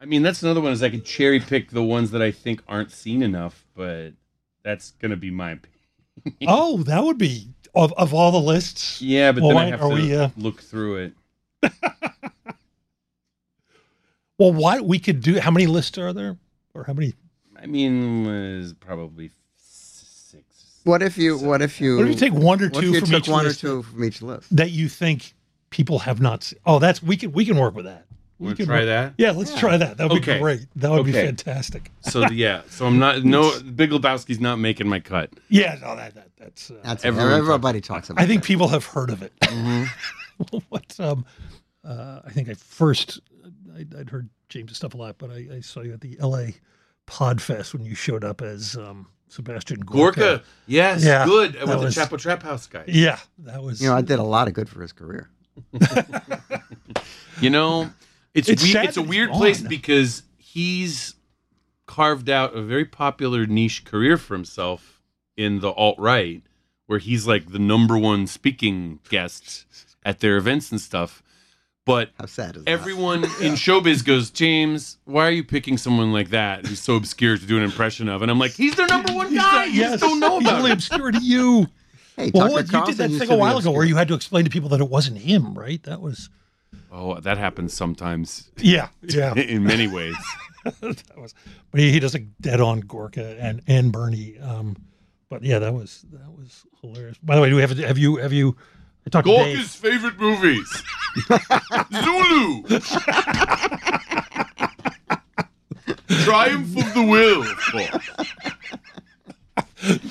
I mean, that's another one is I could cherry pick the ones that I think aren't seen enough, but that's gonna be my opinion. oh, that would be of of all the lists. Yeah, but Well, then I have to we, uh, look through it. Well, why we could do? How many lists are there, or how many? I mean, is probably six. What if you? What if you? What if you take one or two from each one list? or two from each list? that you think people have not seen? Oh, that's we can we can work with that. We Wanna can try that? Yeah, let's try that. That would Okay. be great. That would be fantastic. So yeah, so I'm not no Big Lebowski's not making my cut. Yeah, no, that, that that's. Uh, That's Everyone everybody talks about. I think that. people have heard of it. Mm-hmm. what um, uh, I think I first I'd, I'd heard James' stuff a lot, but I, I saw you at the L.A. Podfest when you showed up as um, Sebastian Gorka. Gorka, yes, Yeah, good that with was- the Chapo Trap House guy. Yeah, that was. You know, I did a lot of good for his career. You know, it's It's we- it's a weird place gone. because he's carved out a very popular niche career for himself in the alt right, where he's like the number one speaking guest at their events and stuff. But How sad is that? everyone in showbiz goes, James, why are you picking someone like that who's so obscure to do an impression of? And I'm like, he's their number one guy. not- You yes, just don't know he's about only him. obscure to you. Hey, Well, Tucker what, you did Carlson that used thing to a be while ago where you had to explain to people that it wasn't him, right? That was. Oh, that happens sometimes Yeah, yeah. in many ways. that was, but he, he does a dead on Gorka and and Bernie. Um, but yeah, that was that was hilarious. By the way, do we have have you have you? I talked to Dave. Gorka's favorite movies. Zulu. Triumph of the Will.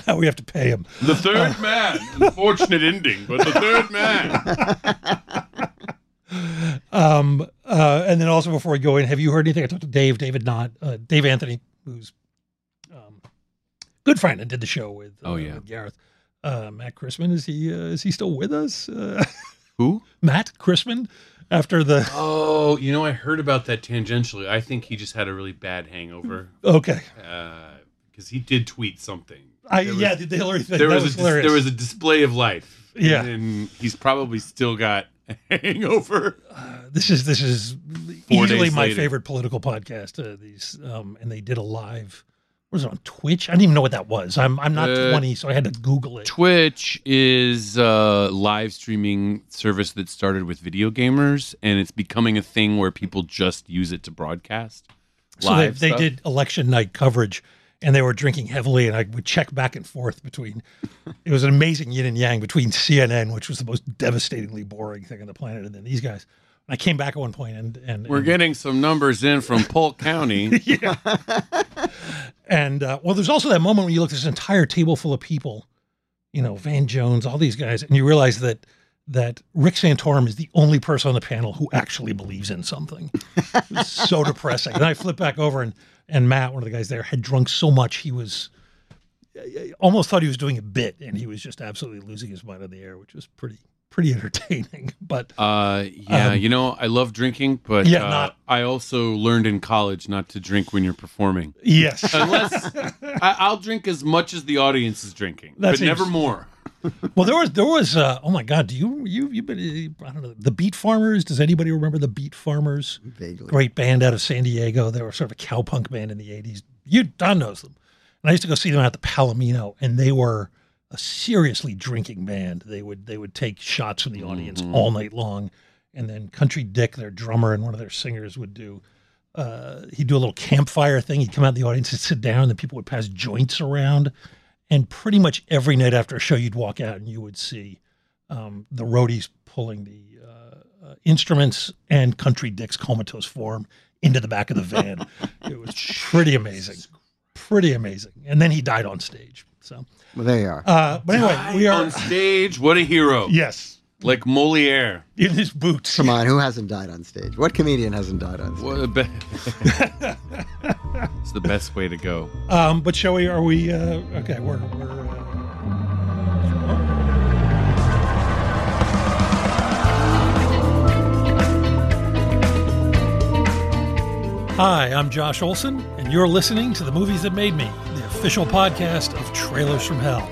Now we have to pay him. The Third Man. Unfortunate ending, but the Third Man. Um, uh, and then also before we go in, have you heard anything? I talked to Dave, David not uh, Dave Anthony, who's um, good friend and did the show with uh, Oh, yeah. with Gareth. Uh, Matt Christman is he uh, is he still with us? Uh, Who? Matt Christman after the Oh, you know, I heard about that tangentially. I think he just had a really bad hangover okay. because he did tweet something. I was- yeah the, the Hillary thing There was, was, a dis- there was a display of life. Yeah. and he's probably still got hangover. this is this is Four easily my later. favorite political podcast. Uh, these um, and they did a live. What was it on Twitch? I didn't even know what that was. I'm I'm not Uh, 20, so I had to Google it. Twitch is a live streaming service that started with video gamers, and it's becoming a thing where people just use it to broadcast. So they, they did election night coverage, and they were drinking heavily, and I would check back and forth between. It was an amazing yin and yang between CNN, which was the most devastatingly boring thing on the planet, and then these guys. I came back at one point, and and We're and, getting some numbers in from Polk County. And uh, well, there's also that moment when you look at this entire table full of people, you know, Van Jones, all these guys, and you realize that that Rick Santorum is the only person on the panel who actually believes in something. So depressing. And I flip back over, and and Matt, one of the guys there, had drunk so much he was almost thought he was doing a bit, and he was just absolutely losing his mind on the air, which was pretty pretty entertaining. But Uh, yeah, Um, you know, I love drinking, but Yeah, uh, not- I also learned in college not to drink when you're performing. yes, Unless I, I'll drink as much as the audience is drinking, That but seems- never more. Well, there was there was uh, oh my god, do you you you been I don't know the Beat Farmers? Does anybody remember the Beat Farmers? Vaguely. Great band out of San Diego. They were sort of a cowpunk band in the eighties. You Don knows them. And I used to go see them at the Palomino, and they were a seriously drinking band. They would they would take shots from the audience all night long, and then Country Dick, their drummer and one of their singers, would do. Uh, he'd do a little campfire thing. He'd come out in the audience and sit down, and then people would pass joints around. And pretty much every night after a show, you'd walk out and you would see um, the roadies pulling the uh, uh, instruments and Country Dick's comatose form into the back of the van. it was pretty amazing, pretty amazing. And then he died on stage. So, Well, there you are. uh, but anyway, we are on stage. What a hero! yes, like Moliere. in his boots. Come on, who hasn't died on stage? What comedian hasn't died on stage? What a be- it's the best way to go. Um, but shall we? Are we? Uh, okay, we're. we're uh, Hi, I'm Josh Olson, and you're listening to The Movies That Made Me, the official podcast of Trailers from Hell.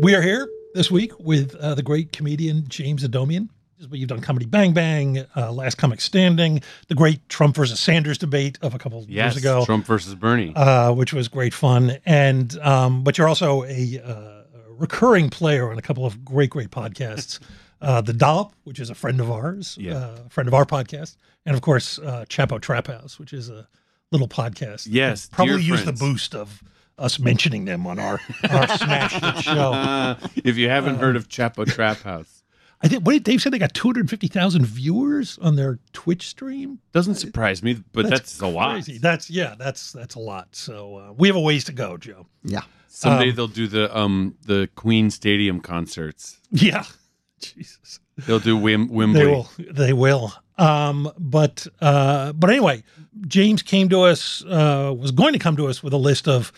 We are here this week with uh, the great comedian James Adomian. But you've done Comedy Bang Bang, uh, Last Comic Standing, the great Trump versus Sanders debate of a couple of Yes, years ago, Trump versus Bernie. uh, which was great fun. And um, but you're also a uh, recurring player on a couple of great, great podcasts. Uh, the Dollop, which is a friend of ours, Yeah. uh, a friend of our podcast, and of course uh, Chapo Trap House, which is a little podcast. Yes, probably use the boost of us mentioning them on our our smash show. Uh, if you haven't Uh, heard of Chapo Trap House, I think what did Dave said they got 250,000 viewers on their Twitch stream. doesn't surprise me, but that's, a lot. That's yeah, that's that's a lot. So uh, we have a ways to go, Joe. Yeah. Someday Um, they'll do the um the Queen Stadium concerts. Yeah, Jesus, They'll do Wim- Wembley. they will. They will. Um, but uh, but anyway, James came to us. Uh, was going to come to us with a list of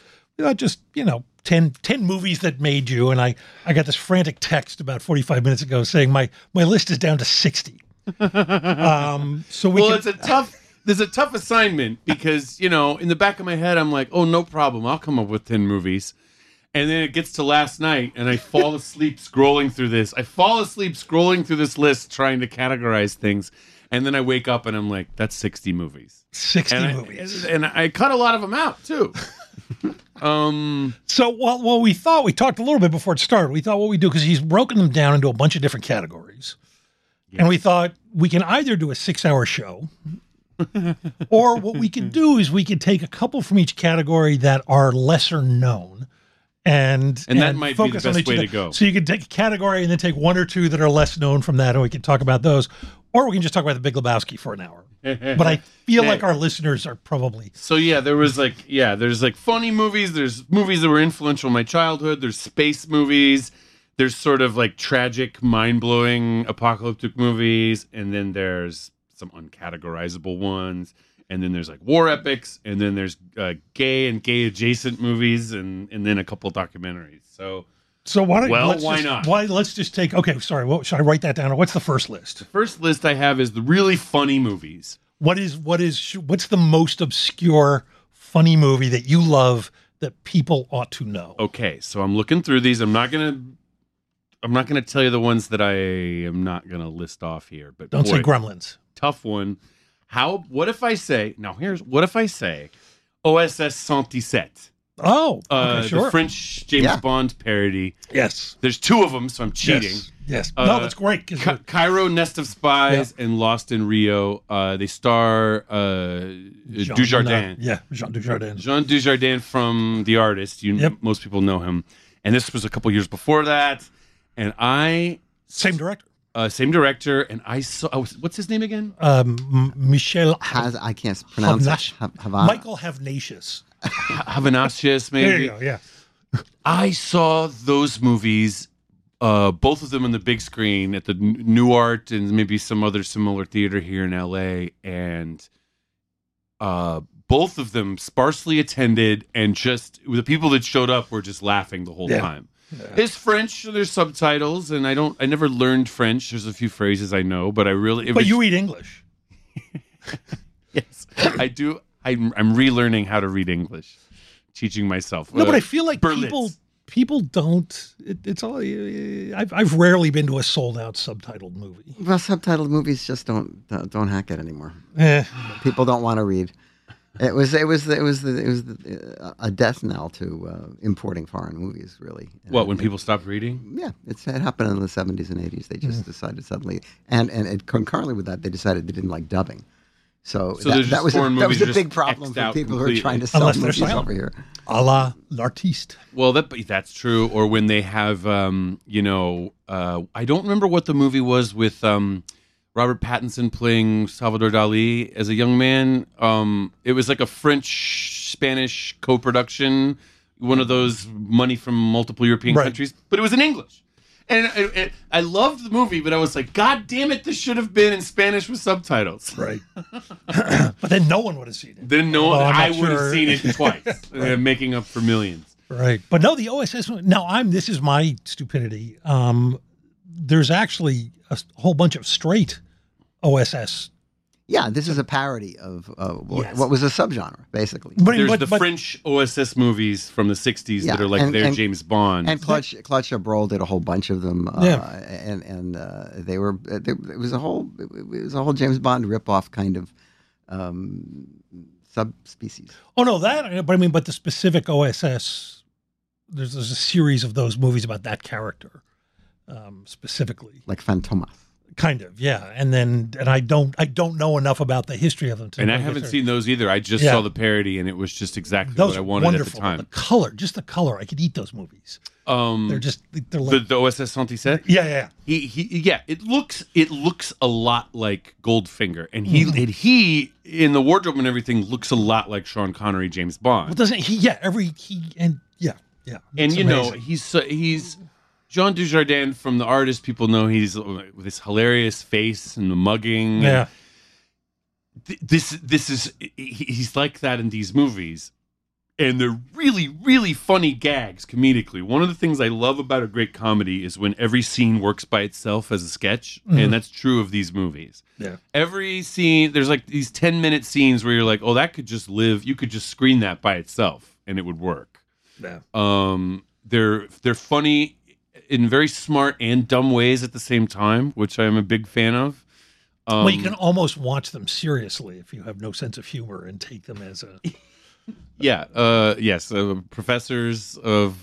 uh, just you know 10, 10 movies that made you. And I I got this frantic text about forty five minutes ago saying my my list is down to sixty. um, so we well, can, it's a tough. There's a tough assignment because you know, in the back of my head, I'm like, oh, no problem. I'll come up with ten movies. And then it gets to last night, and I fall asleep scrolling through this. I fall asleep scrolling through this list, trying to categorize things, and then I wake up and I'm like, "That's 60 movies." sixty And I, movies. and I cut a lot of them out too. um, So, well, well, we thought we talked a little bit before it started. We thought what we do because he's broken them down into a bunch of different categories, and we thought we can either do a six-hour show, or what we could do is we could take a couple from each category that are lesser known, and And that might be the focus best way of to go. So you could take a category and then take one or two that are less known from that, and we can talk about those, or we can just talk about the Big Lebowski for an hour. But I feel like our listeners are probably So yeah, there was like yeah, there's like funny movies, there's movies that were influential in my childhood, there's space movies, there's sort of like tragic, mind-blowing apocalyptic movies, and then there's some uncategorizable ones, and then there's like war epics, and then there's uh, gay and gay adjacent movies and and then a couple documentaries. So So why don't Well, let's why just- not? Why let's just take okay. Sorry, what should I write that down? What's the first list? first list I have is the really funny movies. What is what is what's the most obscure funny movie that you love that people ought to know? Okay, so I'm looking through these. I'm not gonna I'm not gonna tell you the ones that I am not gonna list off here, but Don't say boy, Gremlins. tough one. How? What if I say? Now here's what if I say, OSS 117, Oh, uh, okay, sure. the French James Yeah. Bond parody. yes, There's two of them, so I'm cheating. Yes, yes. Uh, no, that's great. Ca- Cairo, Nest of Spies, and Lost in Rio. Uh, they star uh, Jean- Dujardin. yeah, Jean Dujardin. Jean Dujardin from The Artist. You, Yep. Most people know him. And this was a couple years before that. And I, Same director. uh, same director, and I saw, oh, what's his name again? Um, Michel Has I can't pronounce Havnash- it. Ha- Havana. Michael Havnatius. Havanasius, There maybe. you go. Yeah. I saw those movies, uh, both of them on the big screen at the Nuart and maybe some other similar theater here in LA, and uh, both of them sparsely attended, and just the people that showed up were just laughing the whole Yeah. time. It's French. There's subtitles, and I don't. I never learned French. There's a few phrases I know, but I really. But it's- you read English. yes, I do. I'm, I'm relearning how to read English, teaching myself. No, but Uh, I feel like Berlitz. people people don't. It, it's all. I've I've rarely been to a sold out subtitled movie. Well, subtitled movies just don't don't don't hack it anymore. Eh, People don't want to read. It was it was it was the, it was the, uh, a death knell to uh, importing foreign movies. Really. What when And- people stopped reading? Yeah, it's, it happened in the seventies and eighties. They just decided suddenly, and and it, concurrently with that, they decided they didn't like dubbing. So, So that, that was a, that was a big problem for out people who are trying to sell Unless they're movies silent. over here. a la l'artiste. Well, that that's true. Or when they have, um, you know, uh, I don't remember what the movie was with um, Robert Pattinson playing Salvador Dali as a young man. Um, it was like a French Spanish co-production, one of those money from multiple European Right. countries, but it was in English. And I, I- I loved the movie, but I was like, God damn it, this should have been in Spanish with subtitles. Right. but then no one would have seen it. Then no, Although I'm I not would have sure- seen it twice, uh, making up for millions. Right. But no, the OSS. one- Now I'm. This is my stupidity. Um, there's actually a whole bunch of straight OSS. Yeah, this is a parody of uh, what, Yes. what was a subgenre, basically. But, There's but, the but- French OSS movies from the 60s Yeah, that are like and- their and- James Bond. And Clutch, Claude Chabrol did a whole bunch of them. Uh, Yeah. And and uh, they were it it was a whole it was a whole James Bond ripoff kind of um, subspecies. Oh no, that. But I mean, but the specific OSS. There's there's a series of those movies about that character, um, specifically. like Fantomas. Kind of, yeah. And then, and I don't, I don't know enough about the history of them. to and I haven't seen those either. I just Yeah. saw the parody, and it was just exactly those what I wanted wonderful. at the time. The color, just the color. I could eat those movies. Um, They're just, they're the, like, the OSS Santisset. yeah, yeah, yeah. He, he, yeah. It looks, it looks a lot like Goldfinger, and he, Mm-hmm. and he in the wardrobe and everything looks a lot like Sean Connery, James Bond. Well, doesn't he? Yeah, every he and yeah, yeah. and you know he's so- he's Jean Dujardin from the artist. People know he's uh, with this hilarious face and the mugging. yeah, Th- this this is he's like that in these movies, and they're really really funny gags comedically. One of the things I love about a great comedy is when every scene works by itself as a sketch, Mhm. and that's true of these movies. yeah. Every scene, there's like these ten minute scenes where you're like, oh, that could just live. You could just screen that by itself, and it would work. Yeah. Um, they're they're funny in very smart and dumb ways at the same time, which I'm a big fan of. Um, well, you can almost watch them seriously if you have no sense of humor and take them as a. yeah, uh, yes, uh, professors of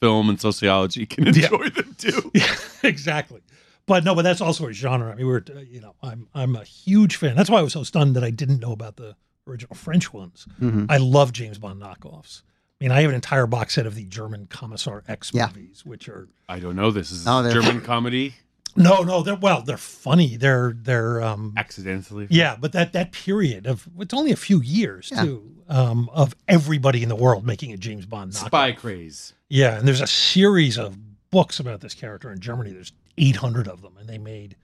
film and sociology can Yeah. enjoy them too. yeah, exactly. But no, but that's also a genre. I mean, we're uh, you know, I'm I'm a huge fan. That's why I was so stunned that I didn't know about the original French ones. Mhm. I love James Bond knockoffs. I mean, I have an entire box set of the German Commissar X Yeah. movies, which are I don't know. This is Oh, German comedy. no, no, they're well, they're funny. They're they're um Accidentally, yeah, but that that period of it's only a few years Yeah. too um, of everybody in the world making a James Bond knockoff. spy craze. Yeah, and there's a series of books about this character in Germany. There's 800 of them, and they made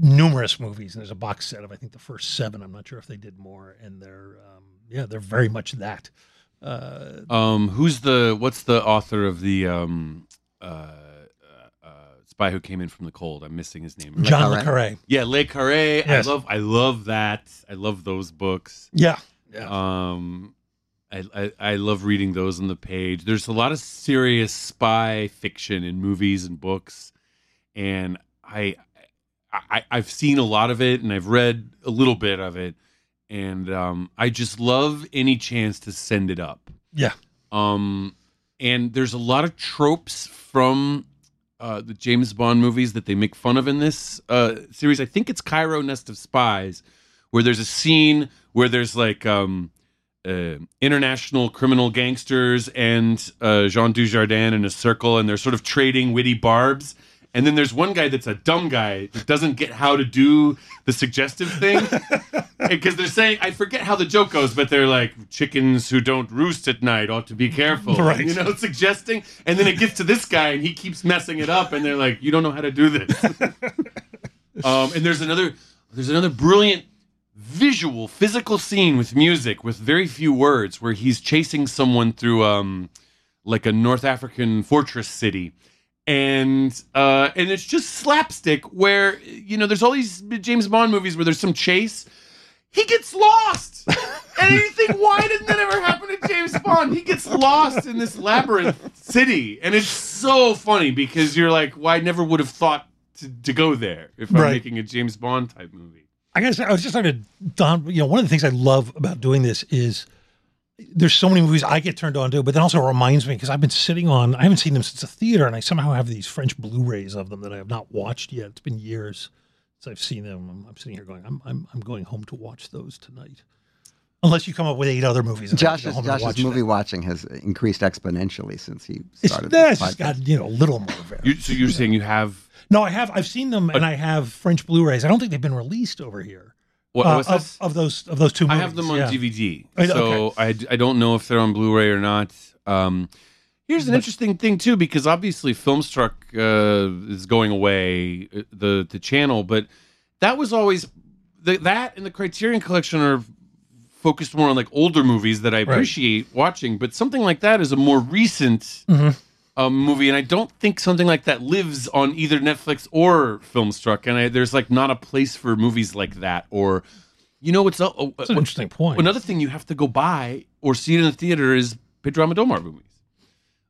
numerous movies. And there's a box set of I think the first seven. I'm not sure if they did more, and they're um, yeah, they're very much that. Uh, Um, who's the what's the author of the um, uh, uh, uh, spy who came in from the cold? I'm missing his name. John Carré. le Carré. Yeah, Le Carré. Yes. I love I love that. I love those books. Yeah, yeah, Um I, I, I love reading those on the page. There's a lot of serious spy fiction in movies and books, and I, I I've seen a lot of it and I've read a little bit of it, and um, I just love any chance to send it up. yeah. Um, and there's a lot of tropes from uh, the James Bond movies that they make fun of in this uh, series. I think it's Cairo Nest of Spies, where there's a scene where there's like um, uh, international criminal gangsters and uh, Jean Dujardin in a circle, and they're sort of trading witty barbs. And then there's one guy that's a dumb guy that doesn't get how to do the suggestive thing. Because they're saying, I forget how the joke goes, but they're like, chickens who don't roost at night ought to be careful. Right. You know, suggesting. And then it gets to this guy and he keeps messing it up. And they're like, you don't know how to do this. um, and there's another, there's another brilliant visual, physical scene with music with very few words where he's chasing someone through um, like a North African fortress city. And uh, and it's just slapstick where you know there's all these James Bond movies where there's some chase, he gets lost. and you think, why didn't that ever happen to James Bond? He gets lost in this labyrinth city, and it's so funny because you're like, well, I never would have thought to, to go there if I'm Right. making a James Bond type movie. I guess I was just starting to Don. You know, one of the things I love about doing this is there's so many movies I get turned on to, but then also it reminds me because I've been sitting on. I haven't seen them since the theater, and I somehow have these French Blu-rays of them that I have not watched yet. It's been years since I've seen them. I'm, I'm sitting here going, I'm, I'm I'm going home to watch those tonight. Unless you come up with eight other movies. and I have to Josh's, watch Josh's movie them. watching has increased exponentially since he started. yeah, this it's just got you know a little more. variety. You, so you're saying you have No, I have. I've seen them, and I have French Blu-rays. I don't think they've been released over here. What, uh, what's of, this? of those of those two. I have them on yeah. DVD, Oh, so I, I don't know if they're on Blu-ray or not. Um, here's an But- interesting thing too, because obviously Filmstruck uh, is going away, uh, the the channel, but that was always the, that and the Criterion Collection are focused more on like older movies that I appreciate watching. But something like that is a more recent Mhm. Um, movie, and I don't think something like that lives on either Netflix or Filmstruck. And I, there's like not a place for movies like that, or you know, it's a, a- That's an interesting point. Another thing you have to go buy or see it in the theater is Pedro Almodovar movies.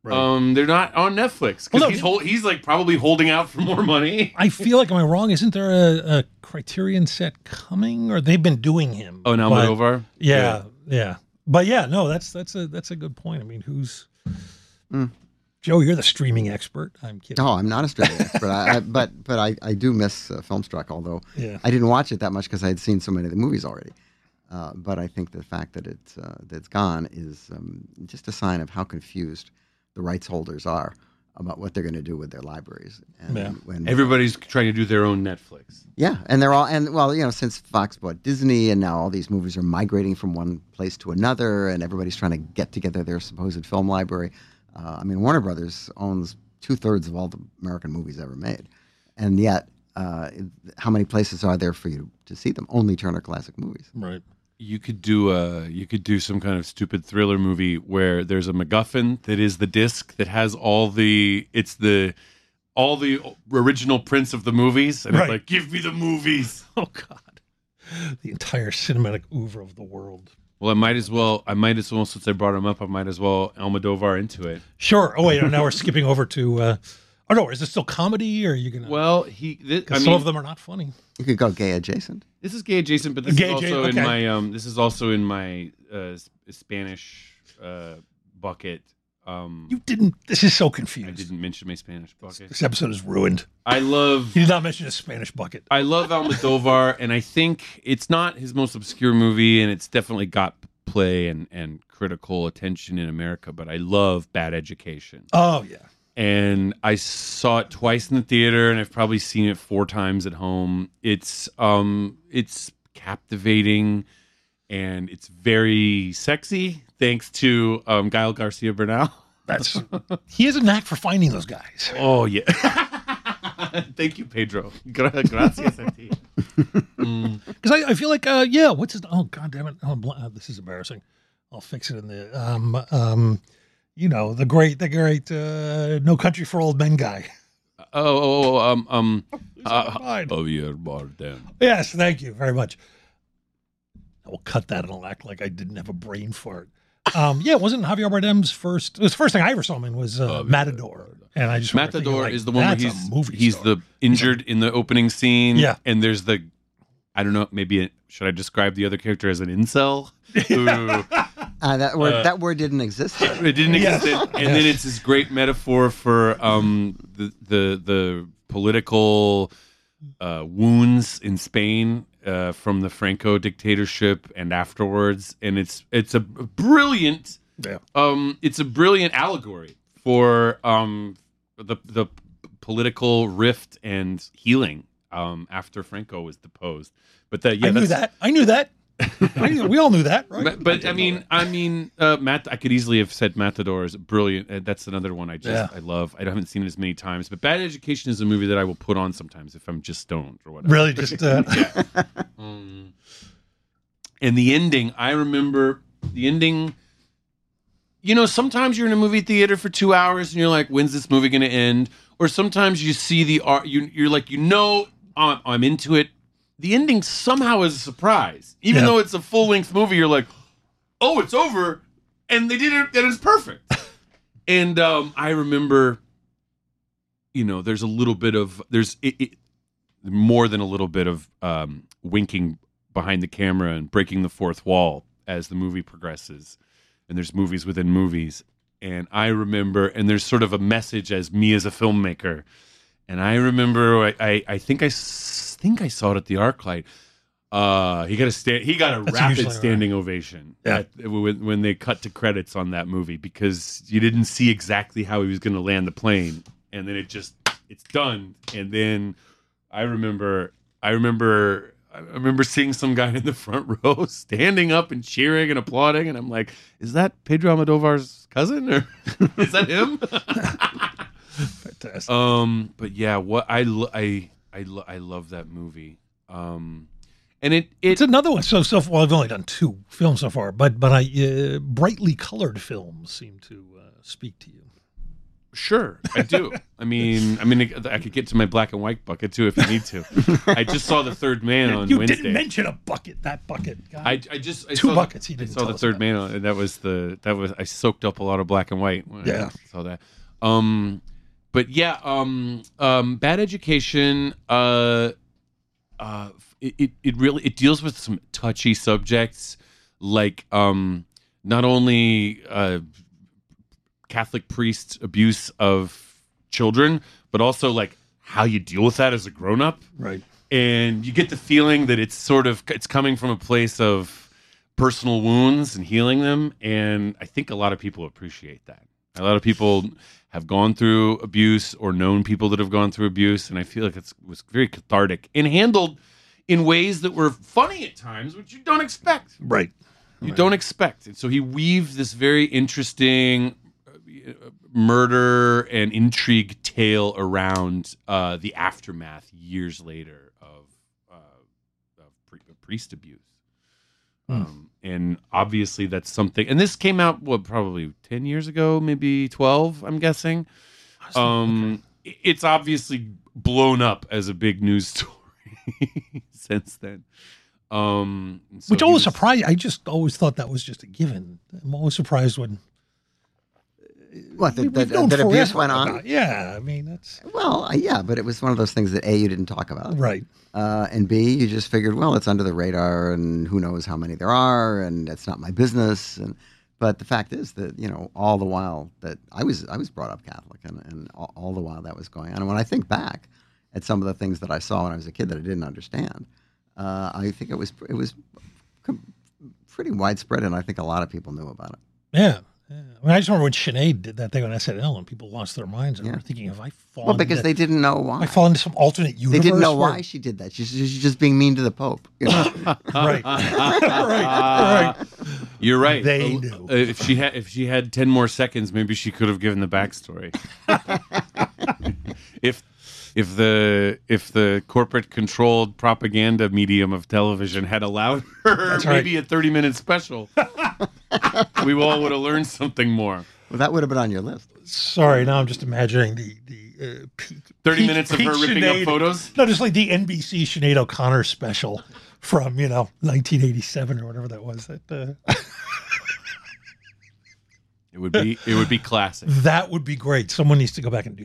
Right. Um, they're not on Netflix because Well, no, he's the- he's like probably holding out for more money. I feel like am I wrong? Isn't there a, a Criterion set coming, or they've been doing him? Oh, now But- Almodovar. Yeah, yeah, but yeah, no, that's that's a that's a good point. I mean, who's Mm. Joe? You're the streaming expert. I'm kidding. Oh, I'm not a streaming expert, I, I, but but I, I do miss uh, Filmstruck. Although Yeah, I didn't watch it that much because I had seen so many of the movies already. Uh, but I think the fact that it's uh, that it's gone is um, just a sign of how confused the rights holders are about what they're going to do with their libraries. And Yeah. when Everybody's trying to do their own Netflix. yeah, and they're all and well, you know, since Fox bought Disney, and now all these movies are migrating from one place to another, and everybody's trying to get together their supposed film library. Uh, I mean, Warner Brothers owns two thirds of all the American movies ever made, and yet, uh, how many places are there for you to see them? Only Turner Classic Movies. right. You could do a you could do some kind of stupid thriller movie where there's a MacGuffin that is the disc that has all the it's the all the original prints of the movies and Right. it's like give me the movies. Oh God, the entire cinematic oeuvre of the world. Well, I might as well. I might as well since I brought him up. I might as well Almodovar into it. Sure. Oh wait, now we're skipping over to. Uh, oh no, is this still comedy, or are you gonna? Well, he. This, I because mean, some of them are not funny. You could go gay adjacent. this is gay adjacent, but this Gay is also adjacent, in my. Um, this is also in my uh, Spanish uh, bucket. Um, You didn't. This is so confused. I didn't mention my Spanish bucket. This episode is ruined. I love. He did not mention a Spanish bucket. I love Almodovar, and I think it's not his most obscure movie, and it's definitely got play and and critical attention in America. But I love Bad Education. Oh yeah. and I saw it twice in the theater, and I've probably seen it four times at home. It's um, it's captivating, and it's very sexy, thanks to um, Gael Garcia Bernal. That's he has a knack for finding those guys. Oh yeah, thank you, Pedro. Gra- Gracias a ti. Mm. Because I, I feel like uh yeah, what's his oh god damn it. Oh, bl- uh, this is embarrassing. I'll fix it in the um um you know, the great the great uh no country for old men guy. Oh, oh, oh, um, um, Losing uh, my mind. Javier Bardem. Yes, thank you very much. I will cut that and I'll act like I didn't have a brain fart. Um, yeah, it wasn't Javier Bardem's first. It was the first thing I ever saw him in was uh, Javier Matador, and I just remember thinking, Matador like, is the one where he's movie he's star. the injured in the opening scene. Yeah. and there's the I don't know. Maybe it, should I describe the other character as an incel? Who, Uh, that word Uh, that word didn't exist. then. it didn't Yes. exist, and then it's this great metaphor for um the the the political uh, wounds in Spain uh, from the Franco dictatorship and afterwards, and it's it's a brilliant yeah. um, it's a brilliant allegory for um, the the political rift and healing um, after Franco was deposed. But that yeah, I knew that. I knew that. We all knew that, right? But, but I mean. I mean, uh, Matt. I could easily have said Matador is brilliant. Uh, that's another one I just Yeah. I love. I haven't seen it as many times, but Bad Education is a movie that I will put on sometimes if I'm just stoned or whatever. really just uh, Um, and the ending, I remember the ending. You know, sometimes you're in a movie theater for two hours and you're like, "When's this movie going to end?" Or sometimes you see the art. You, you're like, you know, I'm, I'm into it. The ending somehow is a surprise, even Yeah. though it's a full length movie. You're like, "Oh, it's over," and they did it. and it's perfect. and um, I remember, you know, there's a little bit of there's it, it, more than a little bit of um, winking behind the camera and breaking the fourth wall as the movie progresses. And there's movies within movies. And I remember, and there's sort of a message as me as a filmmaker. And I remember, I, I, I think I s- think I saw it at the ArcLight. Uh, he got a sta- he got a That's rapid usually right. standing ovation Yeah. at- when, when they cut to credits on that movie because you didn't see exactly how he was going to land the plane, and then it just it's done. And then I remember, I remember, I remember seeing some guy in the front row standing up and cheering and applauding, and I'm like, is that Pedro Almodovar's cousin or is that him? Fantastic. Um, but yeah, what I lo- I I lo- I love that movie. Um, and it it it's another one. So so well, I've only done two films so far, but but I uh, brightly colored films seem to uh, speak to you. sure I do. I mean, I mean, I could get to my black and white bucket too if you need to. I just saw the Third Man on you Wednesday. didn't mention a bucket. That bucket. God. I, I just I Two saw buckets he The, I didn't saw the Third. Man on, and that was the that was I soaked up a lot of black and white. Yeah. I saw that. Um, but yeah, um, um, Bad Education. Uh, uh, it, it really it deals with some touchy subjects like um not only uh Catholic priest abuse of children, but also like how you deal with that as a grown up right. and you get the feeling that it's sort of it's coming from a place of personal wounds and healing them and i think a lot of people appreciate that a lot of people have gone through abuse or known people that have gone through abuse and i feel like it's, it was very cathartic and handled in ways that were funny at times which you don't expect. Right. you don't expect. And so he weaved this very interesting uh, murder and intrigue tale around uh, the aftermath years later of, uh, of priest abuse Hmm. um, and obviously that's something and this came out what probably 10 years ago maybe 12 i'm guessing um i- it's obviously blown up as a big news story since then um so Which always was- surprised. I just always thought that was just a given. I'm always surprised when What the, we- the, known that abuse went on? about- Yeah, I mean that's Well, uh, yeah, but it was one of those things that a you didn't talk about, right. uh, and b you just figured, well, it's under the radar, and who knows how many there are, and it's not my business. And but the fact is that you know all the while that I was I was brought up Catholic, and, and all, all the while that was going on. And when I think back at some of the things that I saw when I was a kid that I didn't understand, uh, I think it was it was pretty widespread, and I think a lot of people knew about it. Yeah. Yeah. I mean, I just remember when Sinead did that thing on SNL and people lost their minds and Yeah. were thinking, have I fallen? Well, because into, they didn't know why. I fall into some alternate universe. They didn't know where- why she did that. She's, she's just being mean to the Pope. you know? Right. right. Right. You're right. They Uh, knew. uh, if she had if she had ten more seconds, maybe she could have given the backstory. if if the if the corporate controlled propaganda medium of television had allowed her That's right. maybe a thirty minute special, we all would have learned something more. well, that would have been on your list. Sorry, now I'm just imagining the the uh, peak, 30 peak- minutes of her peak ripping up photos? No, just like the NBC Sinead O'Connor special from you know 1987 or whatever that was. That uh, It would be it would be classic. that would be great. Someone needs to go back and do.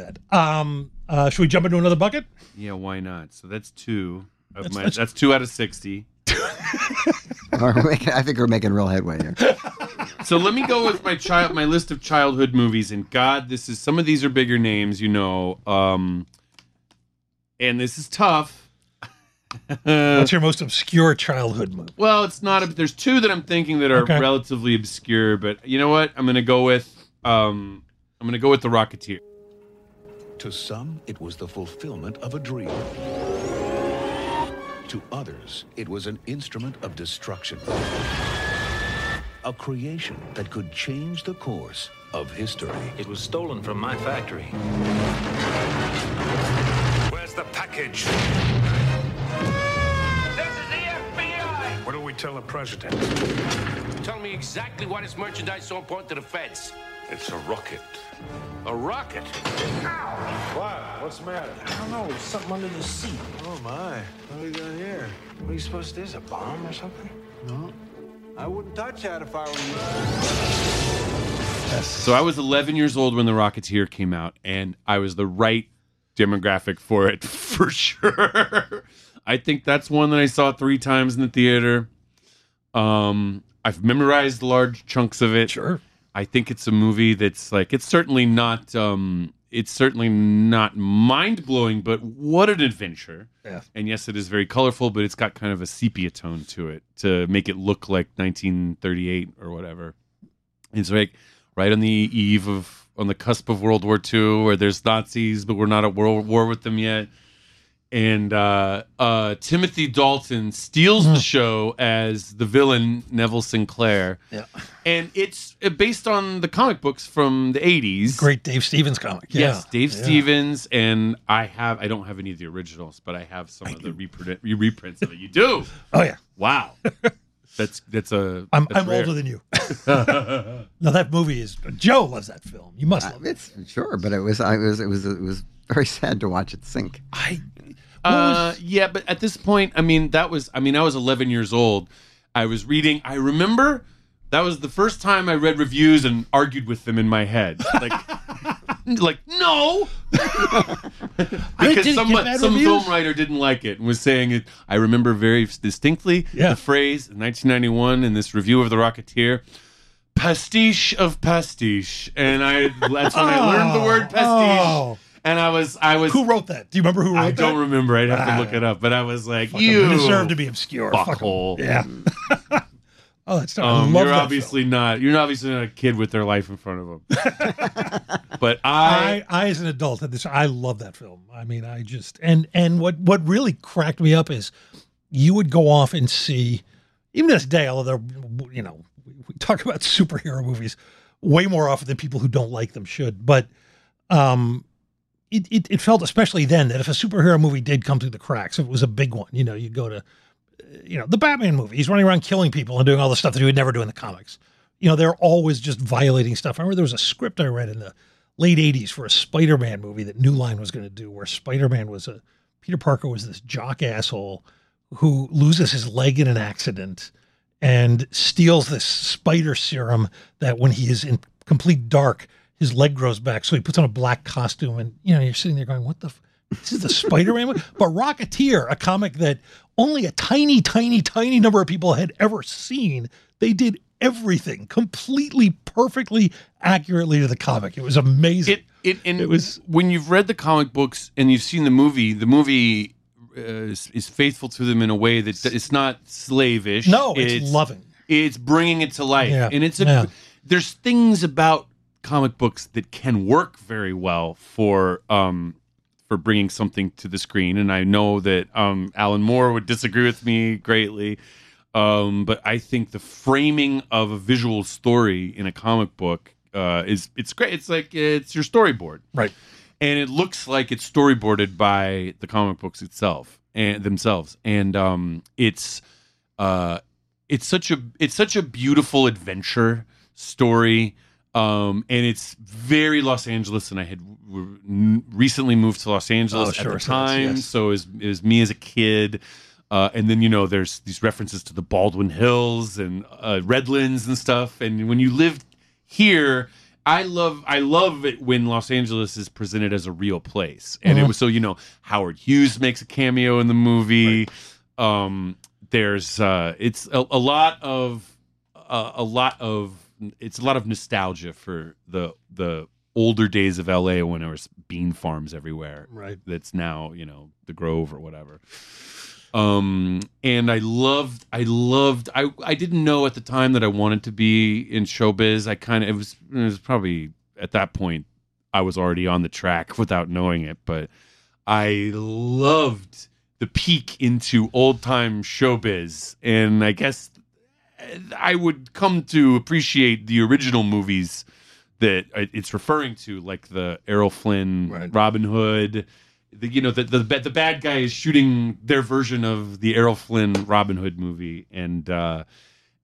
That. Um, uh, should we jump into another bucket? Yeah, why not? So that's two of That's- my that's- that's two out of sixty. Making- I think we're making real headway here. So let me go with my child my list of childhood movies and God, this is some of these are bigger names, you know. Um and this is tough. What's your most obscure childhood movie? Well, it's not. A, there's two that I'm thinking that are Okay. relatively obscure, but you know what? I'm gonna go with. Um, I'm gonna go with the Rocketeer. To some, it was the fulfillment of a dream. To others, it was an instrument of destruction. A creation that could change the course of history. It was stolen from my factory. Where's the package? This is the FBI! What do we tell the president? Tell me exactly why this merchandise is so important to the feds. It's a rocket. A rocket? What? What's the matter? I don't know. Something under the seat. Oh my. What do we got here? What are you supposed to do? Is a bomb or something? No. I wouldn't touch that if I were you. So I was 11 years old when The Rocketeer came out, and I was the right demographic for it for sure. I think that's one that I saw three times in the theater. Um, I've memorized large chunks of it. Sure. I think it's a movie that's like it's certainly not um it's certainly not mind blowing, but what an adventure. Yeah. And yes, it is very colorful, but it's got kind of a sepia tone to it to make it look like 1938 or whatever. It's like right on the eve of on the cusp of World War II, where there's Nazis, but we're not at world war with them yet. And uh, uh, Timothy Dalton steals the show as the villain Neville Sinclair. Yeah. And it's uh, based on the comic books from the 80s. Great Dave Stevens comic. Yeah. Yes, Dave Yeah. Stevens, and I have I don't have any of the originals, but I have some of the reprint, reprints of it. You do? Oh yeah. Wow, that's that's a. I'm, that's I'm older than you. no, that movie is. Joe loves that film. You must Uh, love it. it's sure, but it was I was it was it was very sad to watch it sink. I. Uh, yeah, but at this point, I mean, that was I mean, I was 11 years old. I was reading. I remember that was the first time I read reviews and argued with them in my head. Like, like no, because some some film writer didn't like it and was saying it. I remember very distinctly Yeah. the phrase in 1991 in this review of The Rocketeer. Pastiche of pastiche, and I that's when I learned the word pastiche, Oh. And I was I was Who wrote that? Do you remember who wrote I that? don't remember. I'd have to Ah. look it up. But I was like, Fuck 'em. you They deserve to be obscure. Fuck 'em. Fuckhole. Yeah. oh, that's not. I Um, love you're that obviously not. You're obviously not a kid with their life in front of them. but I, I, I as an adult had this. I love that film. I mean, I just and and what what really cracked me up is you would go off and see even to this day, although they're you know we, we talk about superhero movies way more often than people who don't like them should, but um. It, it, it felt especially then that if a superhero movie did come through the cracks, if it was a big one, you know, you go to, you know, the Batman movie. He's running around killing people and doing all the stuff that he would never do in the comics. You know, they're always just violating stuff. I remember there was a script I read in the late 80s for a Spider-Man movie that New Line was going to do where Spider-Man was a Peter Parker was this jock asshole who loses his leg in an accident and steals this spider serum that when he is in complete dark his leg grows back so he puts on a black costume and you know you're sitting there going what the f- this is the Spider-Man movie? but Rocketeer a comic that only a tiny tiny tiny number of people had ever seen they did everything completely perfectly accurately to the comic it was amazing it, it, and It was- when you've read the comic books and you've seen the movie. The movie uh, is, is faithful to them in a way that it's not slavish. no it's, loving It's bringing it to life, Yeah, and it's a. yeah. There's things about comic books that can work very well for um for bringing something to the screen, and I know that um Alan Moore would disagree with me greatly. Um, but I think the framing of a visual story in a comic book uh, is it's great. It's like it's your storyboard, right and it looks like it's storyboarded by the comic books itself and themselves and um it's uh it's such a it's such a beautiful adventure story um and it's very los angeles and i had w- recently moved to los angeles Oh, at sure, the so it's- time yes. so it was, it was me as a kid uh, and then you know there's these references to the baldwin hills and uh, redlands and stuff and when you lived here I love I love it when Los Angeles is presented as a real place, and it Mhm. was so you know Howard Hughes makes a cameo in the movie. Um, there's uh, it's a, a lot of uh, a lot of it's a lot of nostalgia for the the older days of LA when there was bean farms everywhere. Right. That's now you know the Grove or whatever um and i loved i loved i i didn't know at the time that i wanted to be in showbiz i kind of it was it was probably at that point i was already on the track without knowing it but i loved the peek into old time showbiz and i guess I would come to appreciate the original movies that it's referring to, like the Errol Flynn, Right. Robin Hood. The, you know, the, the the bad guy is shooting their version of the Errol Flynn Robin Hood movie, and uh,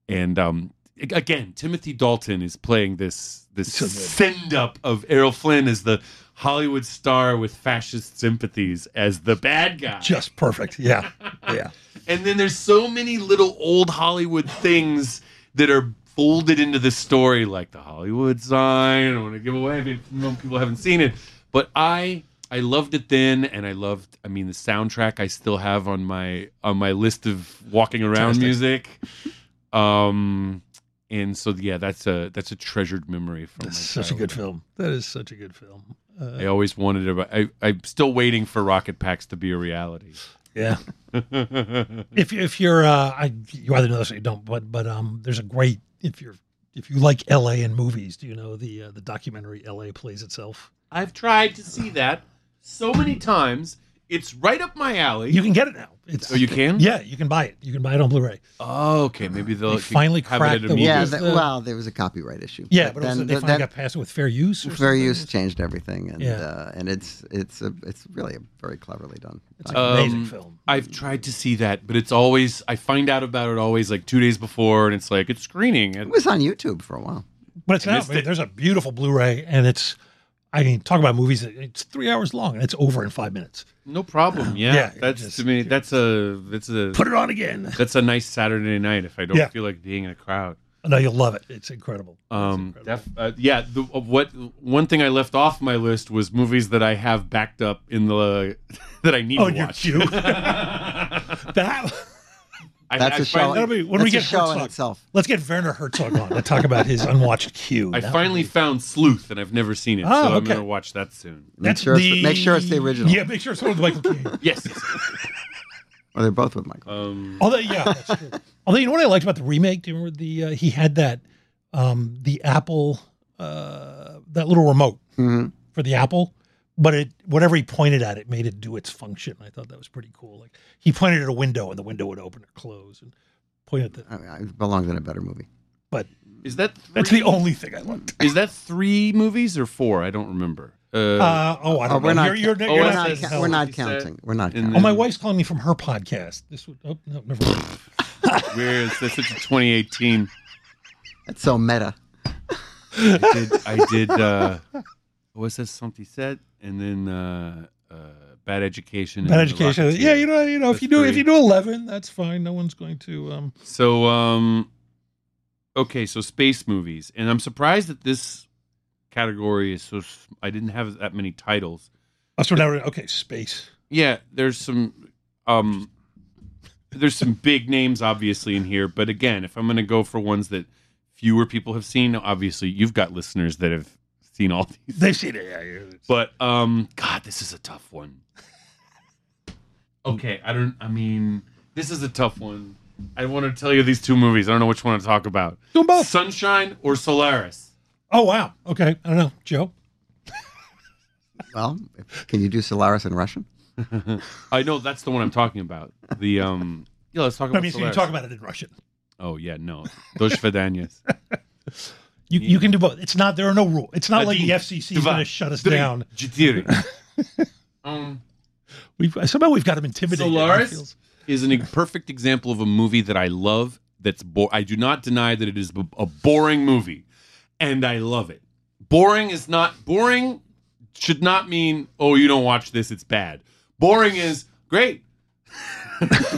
and um, again, Timothy Dalton is playing this this send up of Errol Flynn as the Hollywood star with fascist sympathies as the bad guy. Just perfect. Yeah. Yeah. And then there's so many little old Hollywood things that are folded into the story, like the Hollywood sign. I don't want to give away if people haven't seen it, but I I loved it then, and I loved. I mean, the soundtrack I still have on my on my list of walking around Fantastic. music. Um, and so yeah, that's a that's a treasured memory from. That's such a good film. That is such a good film. Uh, I always wanted to. I, I'm still waiting for Rocket Packs to be a reality. yeah. if if you're uh I you either know this or you don't, but but um there's a great if you're if you like LA and movies, do you know the uh, the documentary LA plays itself? I've tried to see that so many times. It's right up my alley. You can get it now. It's oh, you can? Yeah, you can buy it. You can buy it on Blu-ray. Oh, okay. Maybe they'll They finally have cracked it the- Yeah, was the- well, there was a copyright issue. Yeah, but also then they th- finally that- got passed with fair use. Or fair something. use changed everything, and Yeah. uh, and it's it's a, it's really a very cleverly done. It's an amazing Um, film. I've tried to see that, but it's always I find out about it always like two days before, and it's like it's screening. It was on YouTube for a while. But it's I now it. there's a beautiful Blu-ray, and it's I mean talk about movies. It's three hours long, and it's over in five minutes. no problem. Yeah, Yeah, that's just- to me. That's a that's a Put it on again. that's a nice Saturday night if I don't Yeah. feel like being in a crowd. No, you'll love it. It's incredible. It's Um, incredible. def- uh, yeah. The, uh, what one thing I left off my list was movies that I have backed up in the that I need oh, to watch. queue. that I, That's I a show. finally- That'll be- when that's we a get show in Herzog. itself. let's get Werner Herzog on to talk about his unwatched queue. I That finally be- found Sleuth, and I've never seen it, Oh, so I'm okay. gonna watch that soon. Make sure it's the- make sure it's the original. Yeah, make sure it's one with Michael Caine. Yes. Well, they're both with Michael. um, Although, yeah, that's true. Although, you know what I liked about the remake? Do you remember the uh, he had that um, the Apple uh, that little remote Mhm. for the Apple, but it whatever he pointed at it made it do its function. I thought that was pretty cool. Like he pointed at a window and the window would open or close, and pointed at the. I mean, it belongs in a better movie. But is that that's the only thing I liked. Is that three movies or four? I don't remember. Uh, Uh, oh, I Oh, don't we're know. not. You're, you're, oh, you're we're not. not. ca- we're not counting. We're not and counting. Oh, my wife's calling me from her podcast. This would. Oh no, never mind. where is this? It's 2018. That's so meta. I did. I did. Uh, what was this? Something said, and then uh, uh, bad education. Bad education. Yeah, you know, you know, if you do, if you do eleven, that's fine. No one's going to. um So, um, okay, so space movies, and I'm surprised that this category is so. I didn't have that many titles. Oh, so now, okay, space. Yeah, there's some. Um, there's some big names obviously in here, but again, if I'm going to go for ones that fewer people have seen, obviously you've got listeners that have seen all these. They've seen it. Yeah, yeah. But um, God, this is a tough one. Okay, I don't. I mean, this is a tough one. I want to tell you these two movies. I don't know which one to talk about. Do 'em both. Sunshine or Solaris. Oh wow. Okay, I don't know, Joe. Well, can you do Solaris in Russian? I know that's the one I'm talking about. The um. Yeah, let's talk I about. mean, so you Solaris. talk about it in Russian. Oh yeah, no. Dos You, you can do both. It's not there are no rules. It's not like the FCC is going to shut us down. um, we somehow we've got him intimidated. Solaris is an perfect example of a movie that I love. That's bo- I do not deny that it is a boring movie, and I love it. Boring is not boring. Should not mean oh you don't watch this. It's bad. Boring is great.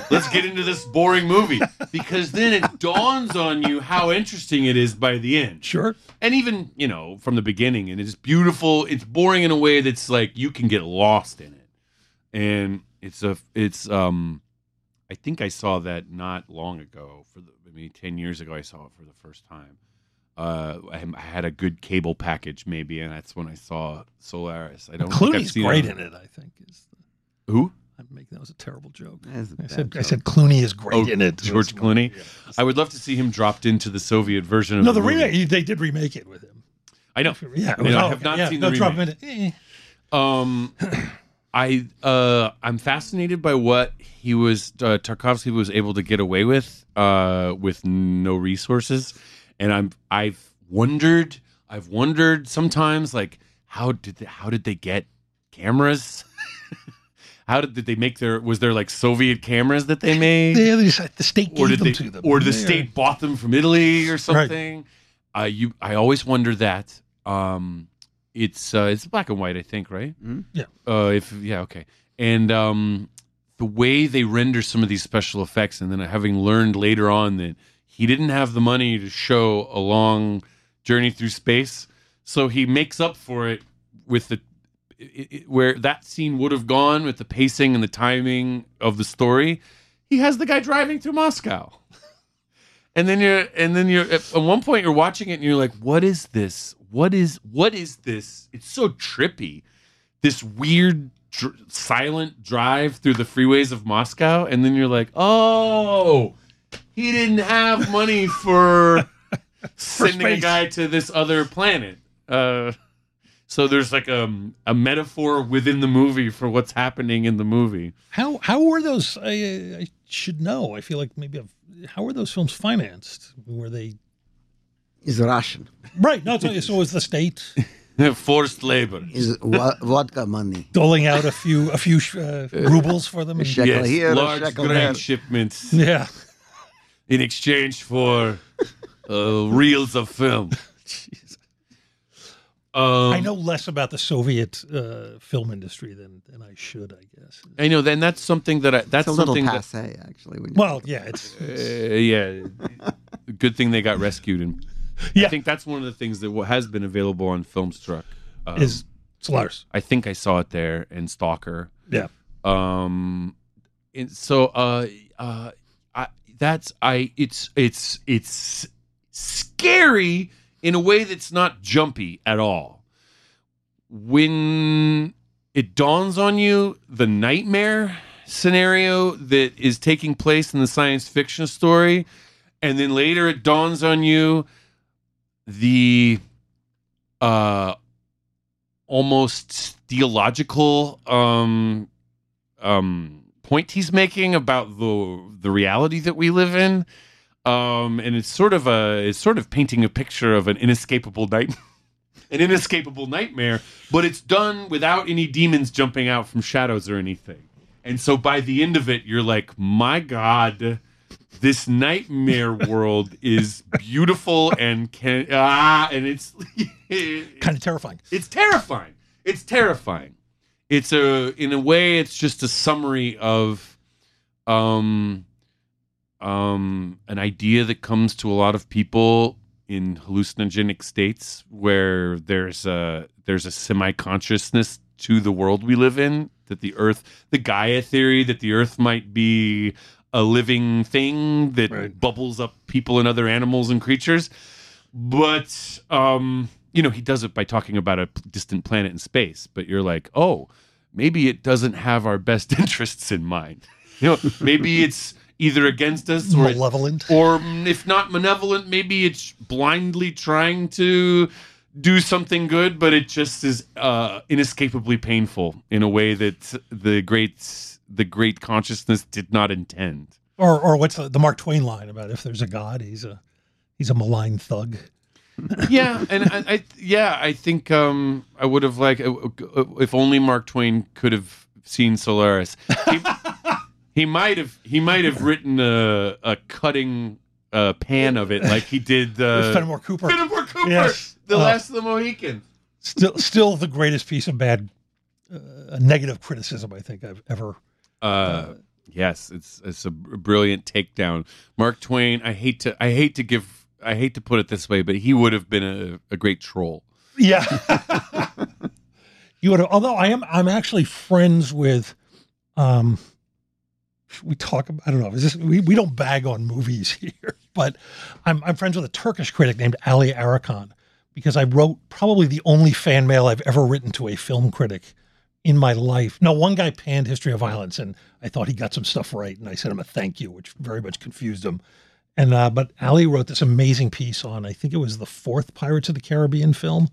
Let's get into this boring movie because then it dawns on you how interesting it is by the end Sure. and even you know from the beginning and it's beautiful it's boring in a way that's like you can get lost in it and it's a it's um i think i saw that not long ago for the maybe 10 years ago i saw it for the first time uh i, I had a good cable package maybe and that's when i saw solaris i don't think I've Clooney's seen great it. in it. I think. Is who I'm making that was a terrible joke. That is a I bad said I said Clooney is great Oh, in it. George Clooney? yeah. i would love to see him dropped into the soviet version of No, the movie. remake. They did remake it with him. i know Yeah, I, mean, I oh, have not yeah, seen no, the drop remake him in it. Eh. Um, I uh, I'm fascinated by what he was uh, Tarkovsky was able to get away with uh, with no resources, and I'm I've wondered I've wondered sometimes like how did they, how did they get cameras? how did, did they make their was there like Soviet cameras that they made? Yeah, they just- the state or gave did them they, to them. or the They are- state bought them from Italy or something. Uh, you, I always wonder that. Um, it's uh, it's black and white, I think, right? Yeah. Uh, if yeah, okay. And um, the way they render some of these special effects, and then having learned later on that he didn't have the money to show a long journey through space, so he makes up for it with the it, it- where that scene would have gone with the pacing and the timing of the story. He has the guy driving through Moscow. And then you're, and then you're, at at one point you're watching it and you're like, what is this? What is, what is this? It's so trippy. This weird, dr- silent drive through the freeways of Moscow. And then you're like, oh, he didn't have money for sending a guy to this other planet. Uh, so there's like a, a metaphor within the movie for what's happening in the movie. How how were those? I, I should know. I feel like maybe I've, how were those films financed? Were they Is Russian. right? No, so, so was the state Forced labor. Is wa- vodka money. doling out a few a few uh, rubles for them? A shekel Yes, here, large shekel grain there. shipments Yeah, in exchange for uh, reels of film. Um, I know less about the Soviet uh, film industry than than I should. I guess. I know. Then that's something that I, that's It's a little something that, passe, actually. When you Well, yeah, it's, uh, yeah. Good thing they got rescued, and Yeah. I think that's one of the things that wa- has been available on Filmstruck. Um, is Solaris. I think I saw it there and Stalker. Yeah. Um, and so uh, uh, I that's I it's it's it's scary in a way that's not jumpy at all. When it dawns on you the nightmare scenario that is taking place in the science fiction story, and then later it dawns on you the uh almost theological um um point he's making about the the reality that we live in um and it's sort of a it's sort of painting a picture of an inescapable night an inescapable nightmare but it's done without any demons jumping out from shadows or anything and so by the end of it you're like my god this nightmare world is beautiful and can ah and it's Kind of terrifying. it's terrifying. It's terrifying. It's a in a way it's just a summary of um um an idea that comes to a lot of people in hallucinogenic states where there's a there's a semi-consciousness to the world we live in that the earth the Gaia theory that the earth might be a living thing that Right. bubbles up people and other animals and creatures but um you know he does it by talking about a distant planet in space but you're like oh maybe it doesn't have our best interests in mind you know maybe it's either against us or Malevolent. or if not malevolent maybe it's blindly trying to do something good but it just is uh inescapably painful in a way that the great the great consciousness did not intend Or or what's the, the Mark Twain line about if there's a God, he's a he's a malign thug. yeah, and I, I yeah, I think um, I would have like uh, uh, if only Mark Twain could have seen Solaris. he might have he might have written a a cutting uh, pan of it like he did uh, Fenimore Cooper. Fenimore Cooper, Yes. the Uh, last of the Mohicans. Still still the greatest piece of bad uh, negative criticism I think I've ever. Uh, yes, it's it's a br- brilliant takedown. Mark Twain. I hate to I hate to give I hate to put it this way, but he would have been a, a great troll. Yeah. you would have, although I am, I'm actually friends with, um, we talk about, I don't know, is this, we, we don't bag on movies here, but I'm, I'm friends with a Turkish critic named Ali Arikan because I wrote probably the only fan mail I've ever written to a film critic in my life. No, one guy panned History of Violence and I thought he got some stuff right. And I sent him a thank you, which very much confused him. And, uh, but Ali wrote this amazing piece on, I think it was the fourth Pirates of the Caribbean film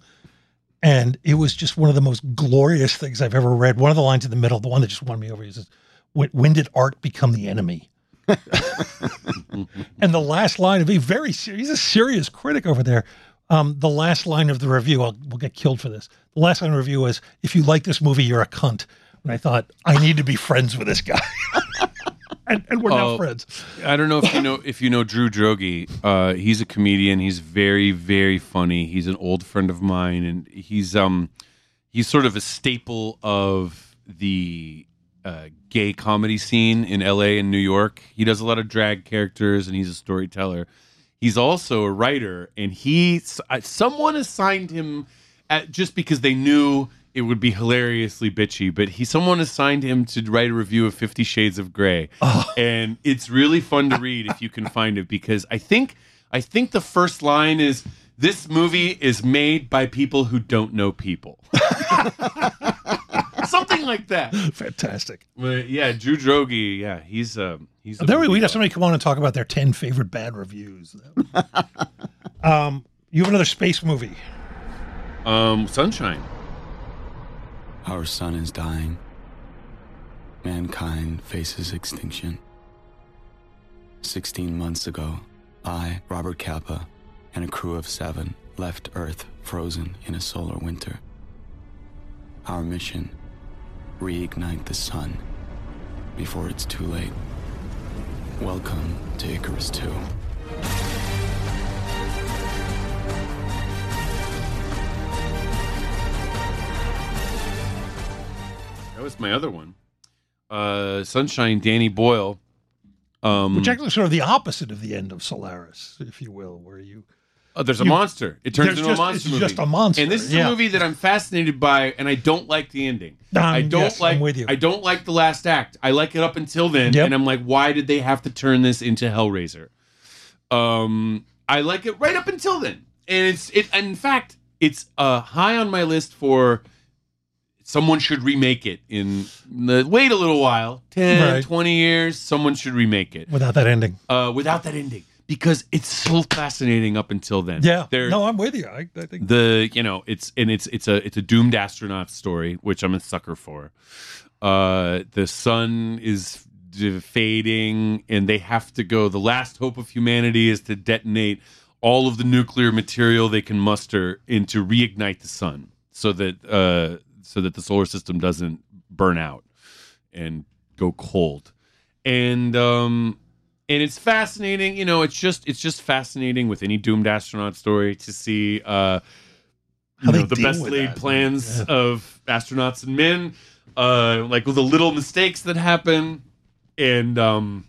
And it was just one of the most glorious things I've ever read. One of the lines in the middle, the one that just won me over, says, "When, when did art become the enemy?" and the last line of a very serious, he's a serious critic over there. Um, the last line of the review, I'll, we'll get killed for this. The last line of the review was, "If you like this movie, you're a cunt." And I thought, I need to be friends with this guy, and, and we're now Oh, friends. I don't know if you know if you know Drew Droege. Uh, he's a comedian. He's very very funny. He's an old friend of mine, and he's um he's sort of a staple of the uh, gay comedy scene in L.A. and New York. He does a lot of drag characters, and he's a storyteller. He's also a writer, and he someone assigned him at, just because they knew it would be hilariously bitchy. But he someone assigned him to write a review of Fifty Shades of Grey, and it's really fun to read if you can find it because I think I think the first line is this movie is made by people who don't know people. Something like that. Fantastic. But yeah, Drew Droege, yeah, he's um he's a Then we, movie we'd have somebody come on and talk about their 10 favorite bad reviews. um, you have another space movie. um Sunshine. Our sun is dying. Mankind faces extinction. 16 months ago, I, Robert Capa, and a crew of seven left Earth frozen in a solar winter. Our mission reignite the sun before it's too late. Welcome to Icarus 2. That was my other one. Uh Sunshine, Danny Boyle. Um Which actually is sort of the opposite of the end of Solaris, if you will, where you. Oh, there's a you- monster. It turns into just- a monster it's movie. just a monster, And this is yeah. a movie that I'm fascinated by, and I don't like the ending. Um, I don't yes, I'm like. with you. I don't like the last act. I like it up until then, Yep. and I'm like, why did they have to turn this into Hellraiser? Um, I like it right up until then, and it's it. In fact, it's uh high on my list for someone should remake it in the wait a little while 10 Right. 20 years someone should remake it Without that ending. uh without that ending because it's so fascinating up until then Yeah. There- No, I'm with you. I, I think. the you know it's and it's it's a it's a doomed astronaut story which i'm a sucker for uh the sun is fading and they have to go the last hope of humanity is to detonate all of the nuclear material they can muster and to reignite the sun so that uh so that the solar system doesn't burn out and go cold and um and it's fascinating you know it's just it's just fascinating with any doomed astronaut story to see uh How you they know, the best laid that. plans Yeah. of astronauts and men uh like the little mistakes that happen and um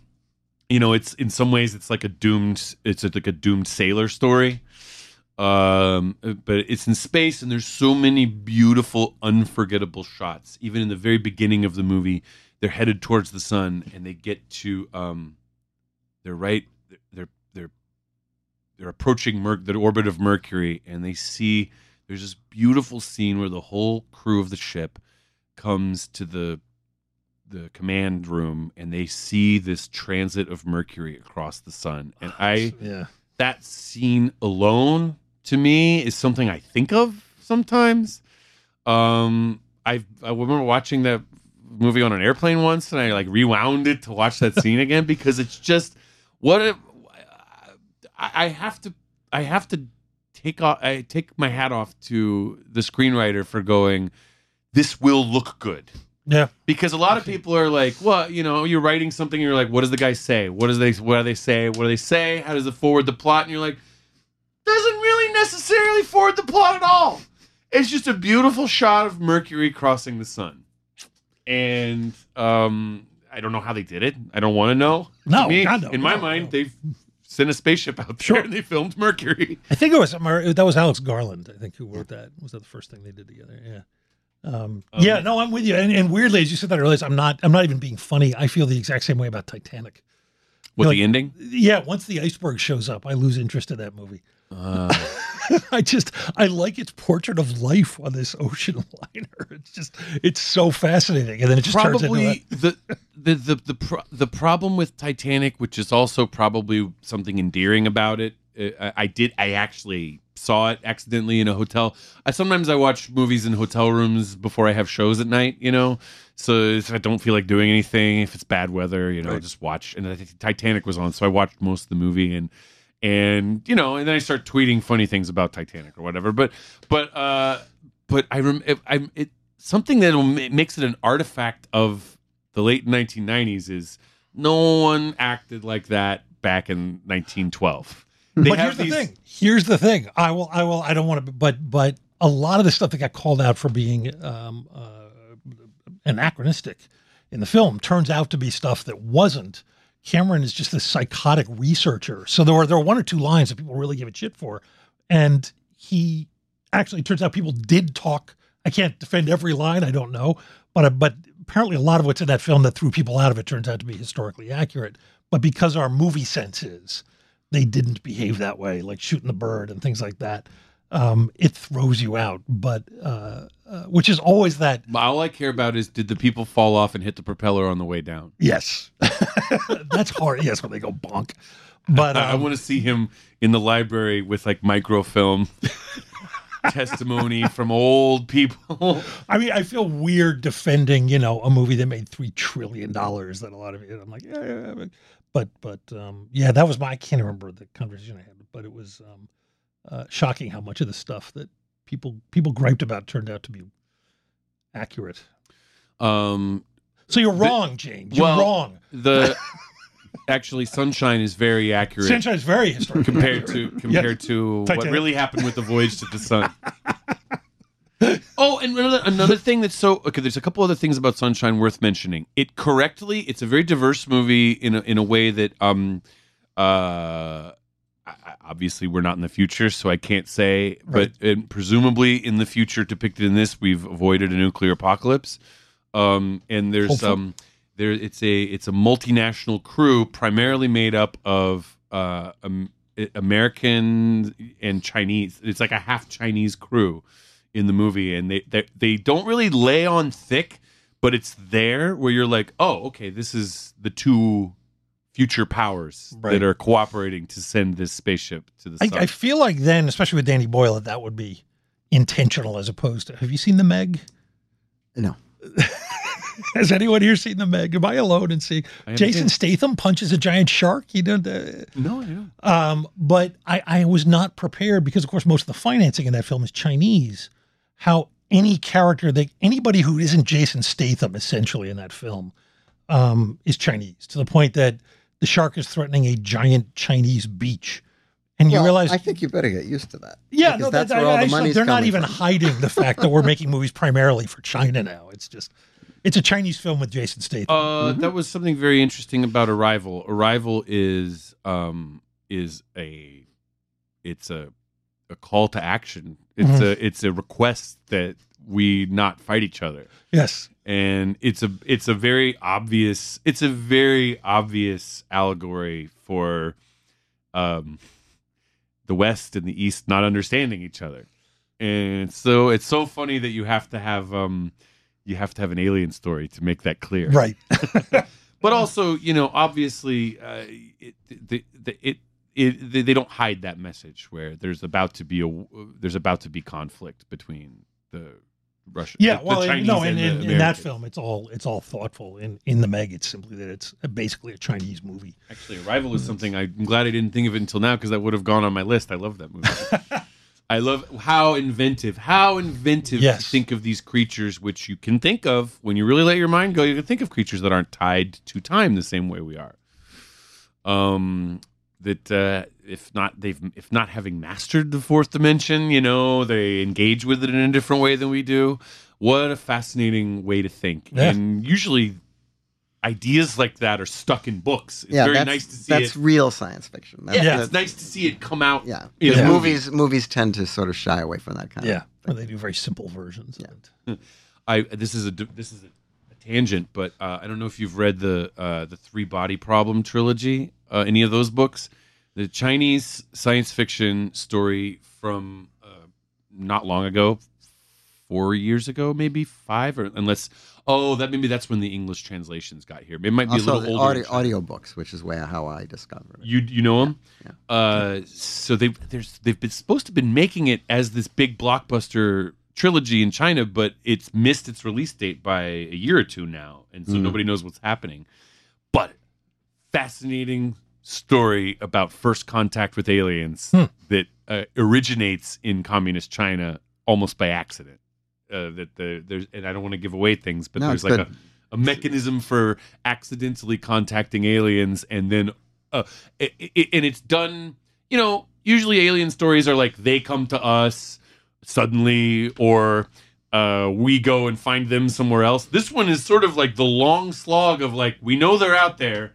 you know it's in some ways it's like a doomed it's like a doomed sailor story um but it's in space and there's so many beautiful unforgettable shots even in the very beginning of the movie they're headed towards the sun and they get to um they're right they're they're they're approaching Mer- the orbit of mercury and they see there's this beautiful scene where the whole crew of the ship comes to the the command room and they see this transit of mercury across the sun and i yeah. that scene alone to me is something I think of sometimes. Um, I I remember watching that movie on an airplane once, and I like rewound it to watch that scene again because it's just what if I have to I have to take off I take my hat off to the screenwriter for going. This will look good Yeah. because a lot of people are like, well, you know, you're writing something, you're like, what does the guy say? What does they what do they say? What do they say? How does it forward the plot? And you're like, doesn't really necessarily forward the plot at all. It's just a beautiful shot of Mercury crossing the sun. And um I don't know how they did it. I don't want to know. No, me, God, no, in my no, mind, no. they sent a spaceship out there Sure. and they filmed Mercury. I think it was that was Alex Garland. I think who wrote that. Was that the first thing they did together? Yeah. Um, yeah, no, I'm with you. And, and weirdly, as you said that earlier, I'm not. I'm not even being funny. I feel the exact same way about Titanic. With Like- the ending? Yeah, once the iceberg shows up, I lose interest in that movie. Uh, I just I like its portrait of life on this ocean liner. It's just it's so fascinating, and then it just turns into probably the the the the, pro- the problem with Titanic, which is also probably something endearing about it. uh, I, I did I actually saw it accidentally in a hotel. I sometimes I watch movies in hotel rooms before I have shows at night. You know, so if I don't feel like doing anything, if it's bad weather, you know, Right. just watch. And I think Titanic was on, so I watched most of the movie and and you know, and then I start tweeting funny things about Titanic or whatever. But but uh, but I rem I it something that makes it an artifact of the late 1990s is no one acted like that back in 1912. They but here's the thing. Here's the thing. I will. I will. I don't want to. But but a lot of the stuff that got called out for being um, uh, anachronistic in the film turns out to be stuff that wasn't. Cameron is just a psychotic researcher. So there were there were one or two lines that people really give a shit for, and he actually turns out people did talk. I can't defend every line. I don't know, but but apparently a lot of what's in that film that threw people out of it turns out to be historically accurate. But because our movie sense is, they didn't behave that way, like shooting the bird and things like that. Um, it throws you out, but uh, uh, which is always that. All I care about is did the people fall off and hit the propeller on the way down? Yes, that's hard. Yes, when they go bonk. But I, I um, want to see him in the library with like microfilm testimony from old people. I mean, I feel weird defending, you know, a movie that made three trillion dollars. That a lot of it, I'm like, yeah, yeah, yeah, but, but, um, yeah, that was my. I can't remember the conversation I had, but it was um, uh, shocking how much of the stuff that people people griped about turned out to be accurate. Um, So you're the- wrong, James. You're well, wrong. The actually, Sunshine is very accurate. Sunshine is very historical. compared to compared to what really happened with the voyage to the sun. oh, and another another thing that's so okay. There's a couple other things about Sunshine worth mentioning. It correctly, it's a very diverse movie in a, in a way that um uh. Obviously, we're not in the future, so I can't say. But and presumably, in the future depicted in this, we've avoided a nuclear apocalypse. Um, and there's Hopefully. um, there it's a it's a multinational crew primarily made up of uh, um, American and Chinese. It's like a half Chinese crew in the movie, and they they, they don't really lay on thick, but it's there where you're like, oh, okay, this is the two future powers Right. that are cooperating to send this spaceship to the I. I feel like then, especially with Danny Boyle, that that would be intentional as opposed to. Have you seen the Meg? No. Has anyone here seen the Meg? Am I alone in seeing Jason seen- Statham punches a giant shark? You don't. Uh, no, I don't. um, but I, I was not prepared because, of course, most of the financing in that film is Chinese. How any character that anybody who isn't Jason Statham, essentially in that film, um, is Chinese to the point that the shark is threatening a giant Chinese beach, and you Well, realize I think you better get used to that. yeah, no, that's that, where all I- the I- money's they're not even from. hiding the fact that we're making movies primarily for China now. It's just, it's a Chinese film with Jason Statham. Uh, That was something very interesting about Arrival. Arrival is um is a it's a a call to action. It's Mhm. a it's a request that we not fight each other. yes, And it's a it's a very obvious it's a very obvious allegory for um the West and the East not understanding each other. And so it's so funny that you have to have um you have to have an alien story to make that clear right. but also you know obviously uh, it, the, the, it it they, they don't hide that message where there's about to be a there's about to be conflict between the Russian Yeah, the, well, the and- Chinese no, and in, in, in that film, it's all it's all thoughtful. In in the Meg, it's simply that it's basically a Chinese movie. Actually, Arrival is something I, I'm glad I didn't think of it until now because that would have gone on my list. I love that movie. I love how inventive, how inventive Yes. to think of these creatures, which you can think of when you really let your mind go. You can think of creatures that aren't tied to time the same way we are. Um, that uh, if not they've if not having mastered the fourth dimension, you know, they engage with it in a different way than we do. What a fascinating way to think, Yeah. and usually ideas like that are stuck in books. It's yeah, very that's, nice to see that's it. real science fiction. That's, Yeah, Yeah. it's nice to see it come out. yeah. in a movie. movies movies tend to sort of shy away from that kind Yeah, of. where they do very simple versions. Of it. I this is a this is a, a tangent, but uh, I don't know if you've read the uh, the Three Body Problem trilogy. Uh, any of those books? The Chinese science fiction story from uh, not long ago, four years ago, maybe five, or unless Oh, that maybe that's when the English translations got here. It might be a little older. audio, in audio books, which is where how I discovered it. You you know them? Yeah. Uh, so they there's they've been supposed to have been making it as this big blockbuster trilogy in China, but it's missed its release date by a year or two now, and so Mm. nobody knows what's happening. But fascinating story about first contact with aliens Hmm. that uh, originates in communist China almost by accident. Uh, that the there's and I don't want to give away things, but No, there's like good. a, a mechanism for accidentally contacting aliens, and then uh, it, it, and it's done. You know, usually alien stories are like they come to us suddenly, or uh, we go and find them somewhere else. This one is sort of like the long slog of like we know they're out there,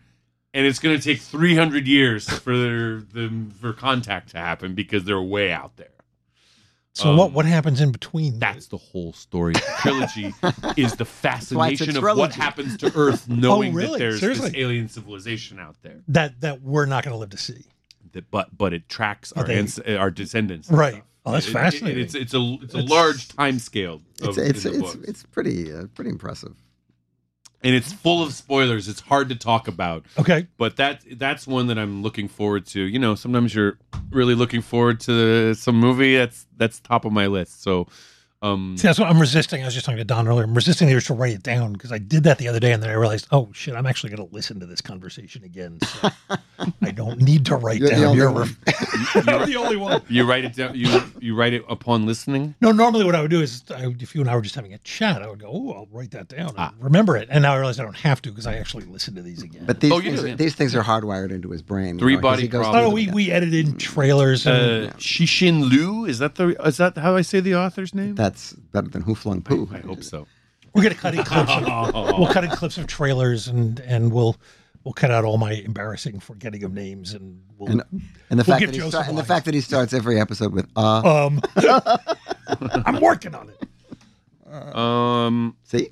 and it's going to take 300 years for their, them for contact to happen because they're way out there. So Um, what what happens in between? That's the whole story. The trilogy is the why it's a fascination of what happens to Earth, knowing Oh, really? that there's Seriously? this alien civilization out there. that that we're not going to live to see. That, but but it tracks our they- ans- our descendants, Right. Oh, that's It- it- fascinating. it's it's a it's a It's- large time scale. It's Of, it's in the it's, book. it's pretty uh, pretty impressive. And it's full of spoilers. It's hard to talk about. Okay. but that that's one that I'm looking forward to. You know, sometimes you're really looking forward to some movie that's that's top of my list. So, um, See, that's what I'm resisting. I was just talking to Don earlier. I'm resisting the urge to write it down because I did that the other day, and then I realized, oh shit, I'm actually going to listen to this conversation again. So I don't need to write You're down only your. one. You're the only one. you write it down. You you write it upon listening. No, normally what I would do is, I, if you and I were just having a chat, I would go, "Oh, I'll write that down, and Ah. remember it." And now I realize I don't have to because I actually listen to these again. But these Oh, things, yeah. these things are hardwired into his brain. you Three know, 'cause body goes problem. oh, we we edited in trailers. And, Uh, Shishin Liu is that the is that how I say the author's name? That's better than Who Flung Poo. I hope so. we're going to cut in clips. Of, we'll cut in clips of trailers, and and we'll we'll cut out all my embarrassing forgetting of names, and we'll. And, and the We'll fact that he Joe start, and the fact that he starts every episode with uh. um, I'm working on it. Um, see,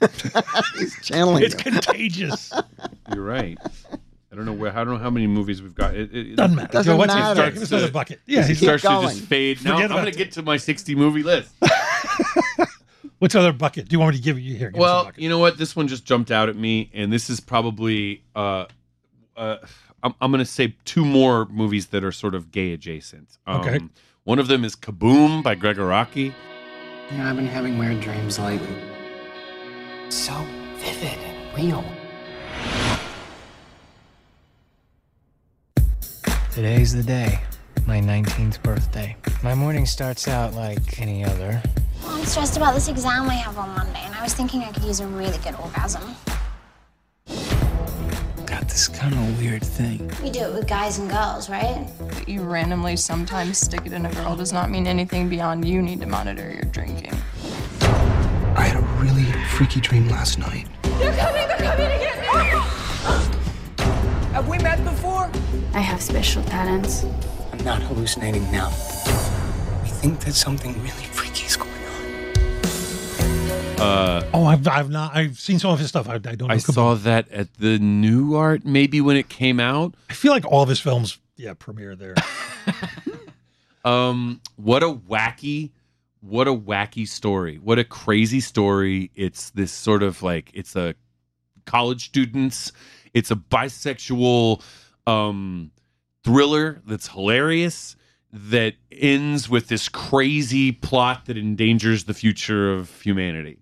he's channeling. It's them. contagious. you're right. I don't know where. I don't know how many movies we've got. It, it, Doesn't matter. Doesn't Joe, what's matter. It, give us another bucket. Yeah, It he's, starts to just fade. Now Forget I'm going to get to my 60 movie list. what's other bucket? Do you want me to give you here? Give well, you know what? This one just jumped out at me, and this is probably. Uh, uh, I'm, I'm going to say two more movies that are sort of gay adjacent. Um, Okay. One of them is Kaboom by Gregg Araki. You know, I've been having weird dreams lately. So vivid and real. Today's the day, my 19th birthday. My morning starts out like any other. Well, I'm stressed about this exam I have on Monday, and I was thinking I could use a really good orgasm. Got this kind of weird thing. We do it with guys and girls, right? That you randomly sometimes stick it in a girl does not mean anything beyond you need to monitor your drinking. I had a really freaky dream last night. They're coming! They're coming to get me! Have we met before? I have special talents. I'm not hallucinating now. I think that something really freaky is going on. Uh, oh, I've, I've not. I've seen some of his stuff. I, I don't. Know I Kaboom. saw that at the Nuart, maybe when it came out. I feel like all of his films, yeah, premiere there. Um, what a wacky, what a wacky story. What a crazy story. It's this sort of like it's a college students. It's a bisexual um thriller that's hilarious that ends with this crazy plot that endangers the future of humanity.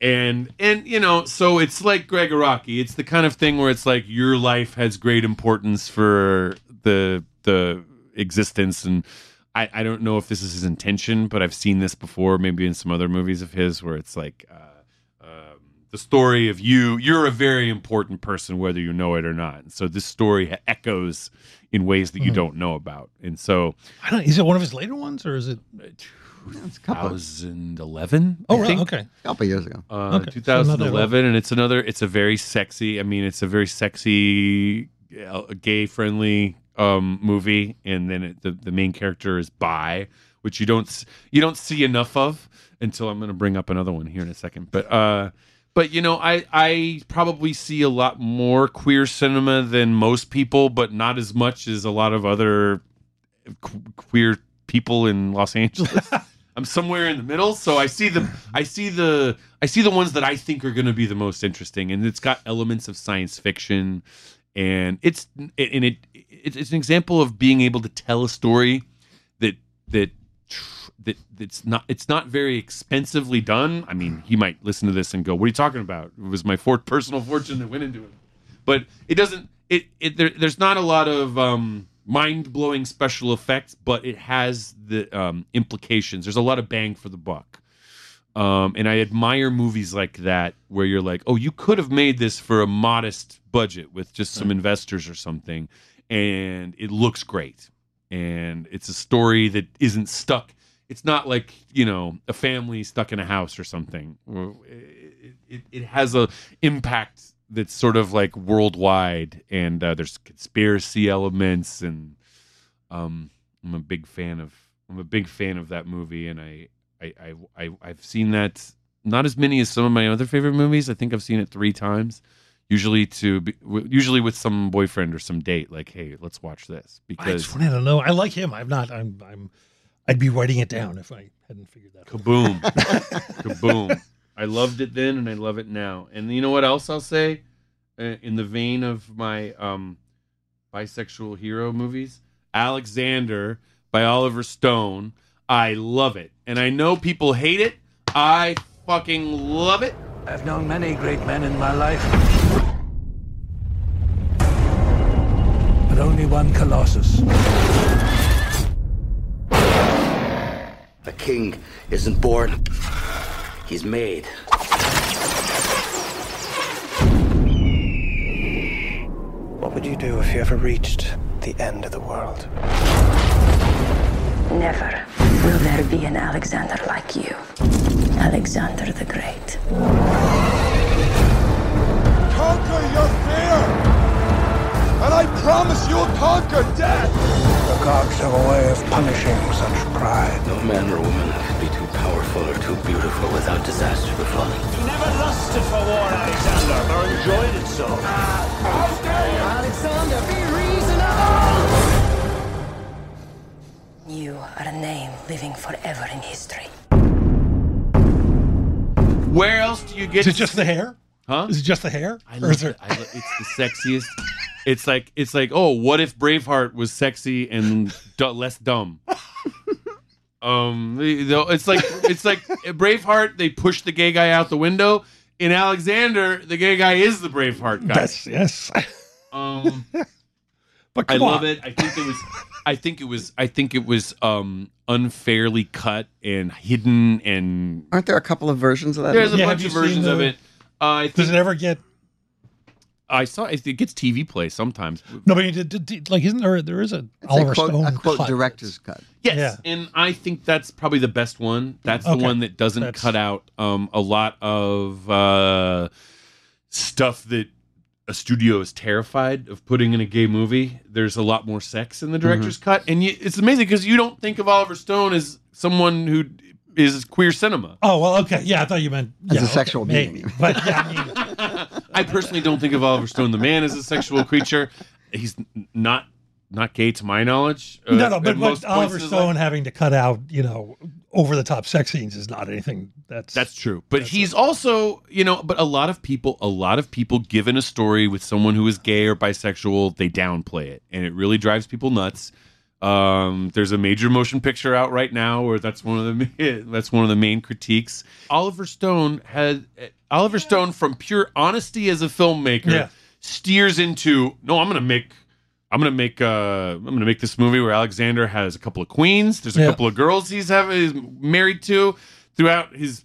And and you know, so it's like Gregg Araki. It's the kind of thing where it's like your life has great importance for the the existence and I, I don't know if this is his intention, but I've seen this before, maybe in some other movies of his, where it's like uh, the story of you. You're a very important person, whether you know it or not. And so this story echoes in ways that you Mhm. don't know about. And so, I don't. Is it one of his later ones, or is it? It's a couple, 2011. Oh, I right. think. Okay. couple years ago. Uh, Okay, so 2011, and it's another. It's a very sexy. I mean, it's a very sexy, uh, gay-friendly um, movie, and then it, the the main character is bi, which you don't you don't see enough of until I'm going to bring up another one here in a second. But uh, but you know, I I probably see a lot more queer cinema than most people, but not as much as a lot of other qu- queer people in Los Angeles. I'm somewhere in the middle. So I see the I see the I see the ones that I think are going to be the most interesting, and it's got elements of science fiction, and it's and it it's, it's an example of being able to tell a story that that tr- that that's not it's not very expensively done. I mean, he might listen to this and go, "What are you talking about?" It was my for- personal fortune that went into it, but it doesn't. It it there, there's not a lot of um, mind blowing special effects, but it has the um, implications. There's a lot of bang for the buck. Um, and I admire movies like that where you're like, oh, you could have made this for a modest budget with just some investors or something, and it looks great. And it's a story that isn't stuck. It's not like you know a family stuck in a house or something. It, it, it has a impact that's sort of like worldwide, and uh, there's conspiracy elements, and um, I'm a big fan of I'm a big fan of that movie, and I I, I, I I've seen that not as many as some of my other favorite movies. I think I've seen it three times. Usually to be, usually with some boyfriend or some date. Like, hey, let's watch this I because just wanted to know. I like him. I'm not. I'm. I'm. I'd be writing it down if I hadn't figured that. out. kaboom, kaboom. I loved it then, and I love it now. And you know what else I'll say, uh, in the vein of my um, bisexual hero movies, Alexander by Oliver Stone. I love it, and I know people hate it. I fucking love it. I've known many great men in my life. Only one Colossus. A king isn't born, he's made. What would you do if you ever reached the end of the world? Never will there be an Alexander like you. Alexander the Great. Conquer your fear! And I promise you'll conquer death! The gods have a way of punishing such pride. No man or woman can be too powerful or too beautiful without disaster befalling. You never lusted for war, Alexander, or enjoyed it so. How dare you! Alexander, be reasonable! You are a name living forever in history. Where else do you get? Is it just the hair? Huh? Is it just the hair? I Or love is there- it. I lo- it's the sexiest. It's like it's like oh, what if Braveheart was sexy and du- less dumb? um, the- the- it's like it's like Braveheart. They push the gay guy out the window. In Alexander, the gay guy is the Braveheart guy. That's yes. Um, but I come love on. it. I think it was. I think it was. I think it was um unfairly cut and hidden and Aren't there a couple of versions of that? there's a Yeah, bunch of you seen versions of it. Uh, I think Does it ever get? I saw it it gets TV play sometimes. No, but did, did, did- like, isn't there? There is a It's Oliver a quote, Stone a quote cut. director's cut. Yes, Yeah. and I think that's probably the best one. That's the Okay. one that doesn't That's- cut out um, a lot of uh, stuff that a studio is terrified of putting in a gay movie. There's a lot more sex in the director's Mm-hmm. cut, and you, it's amazing because you don't think of Oliver Stone as someone who is queer cinema. Oh well, okay, yeah. I thought you meant As yeah, a okay, sexual maybe. being. But yeah, I mean, I personally don't think of Oliver Stone the man as a sexual creature. He's not not gay to my knowledge. uh, no, no. But, most but Oliver Stone having to cut out, you know, over the top sex scenes is not anything that's That's true. But he's also, you know, but a lot of people, a lot of people given a story with someone who is gay or bisexual, they downplay it. And it really drives people nuts. Um, there's a major motion picture out right now where that's one of the that's one of the main critiques. Oliver Stone had Oliver Stone from pure honesty as a filmmaker Yeah. steers into no, I'm gonna make I'm gonna make uh I'm gonna make this movie where Alexander has a couple of queens. There's a Yeah. couple of girls he's having he's married to throughout his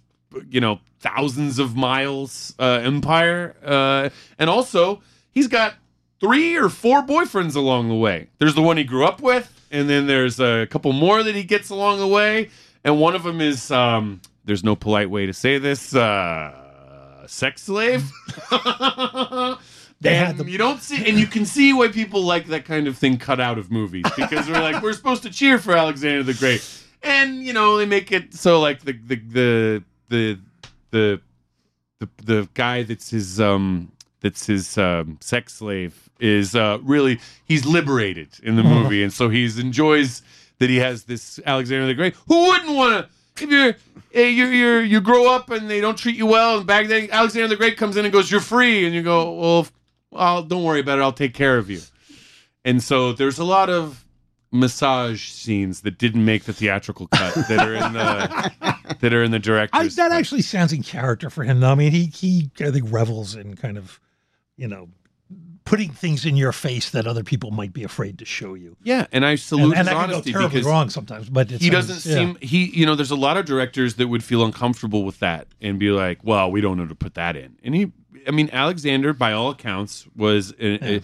you know thousands of miles uh, empire, uh, and also he's got three or four boyfriends along the way. There's the one he grew up with, and then there's a couple more that he gets along the way, and one of them is um, there's no polite way to say this uh, sex slave. They had and the- you don't see, and you can see why people like that kind of thing cut out of movies because they're like, we're supposed to cheer for Alexander the Great, and you know they make it so like the the the the the the, the guy that's his um that's his um, sex slave is uh, really he's liberated in the movie, and so he's enjoys that he has this Alexander the Great who wouldn't want to if you're you you you grow up and they don't treat you well, and back then Alexander the Great comes in and goes, "You're free," and you go, "Well, well, don't worry about it. I'll take care of you." And so there's a lot of massage scenes that didn't make the theatrical cut that are in the that are in the I, director's. that actually sounds in character for him. though. I mean, he he I think revels in kind of, you know, putting things in your face that other people might be afraid to show you. yeah, and I salute and, and his that can go honesty terribly because wrong sometimes. But it's, he doesn't yeah. seem he you know there's a lot of directors that would feel uncomfortable with that and be like well we don't know to put that in and he i mean alexander by all accounts was a, a,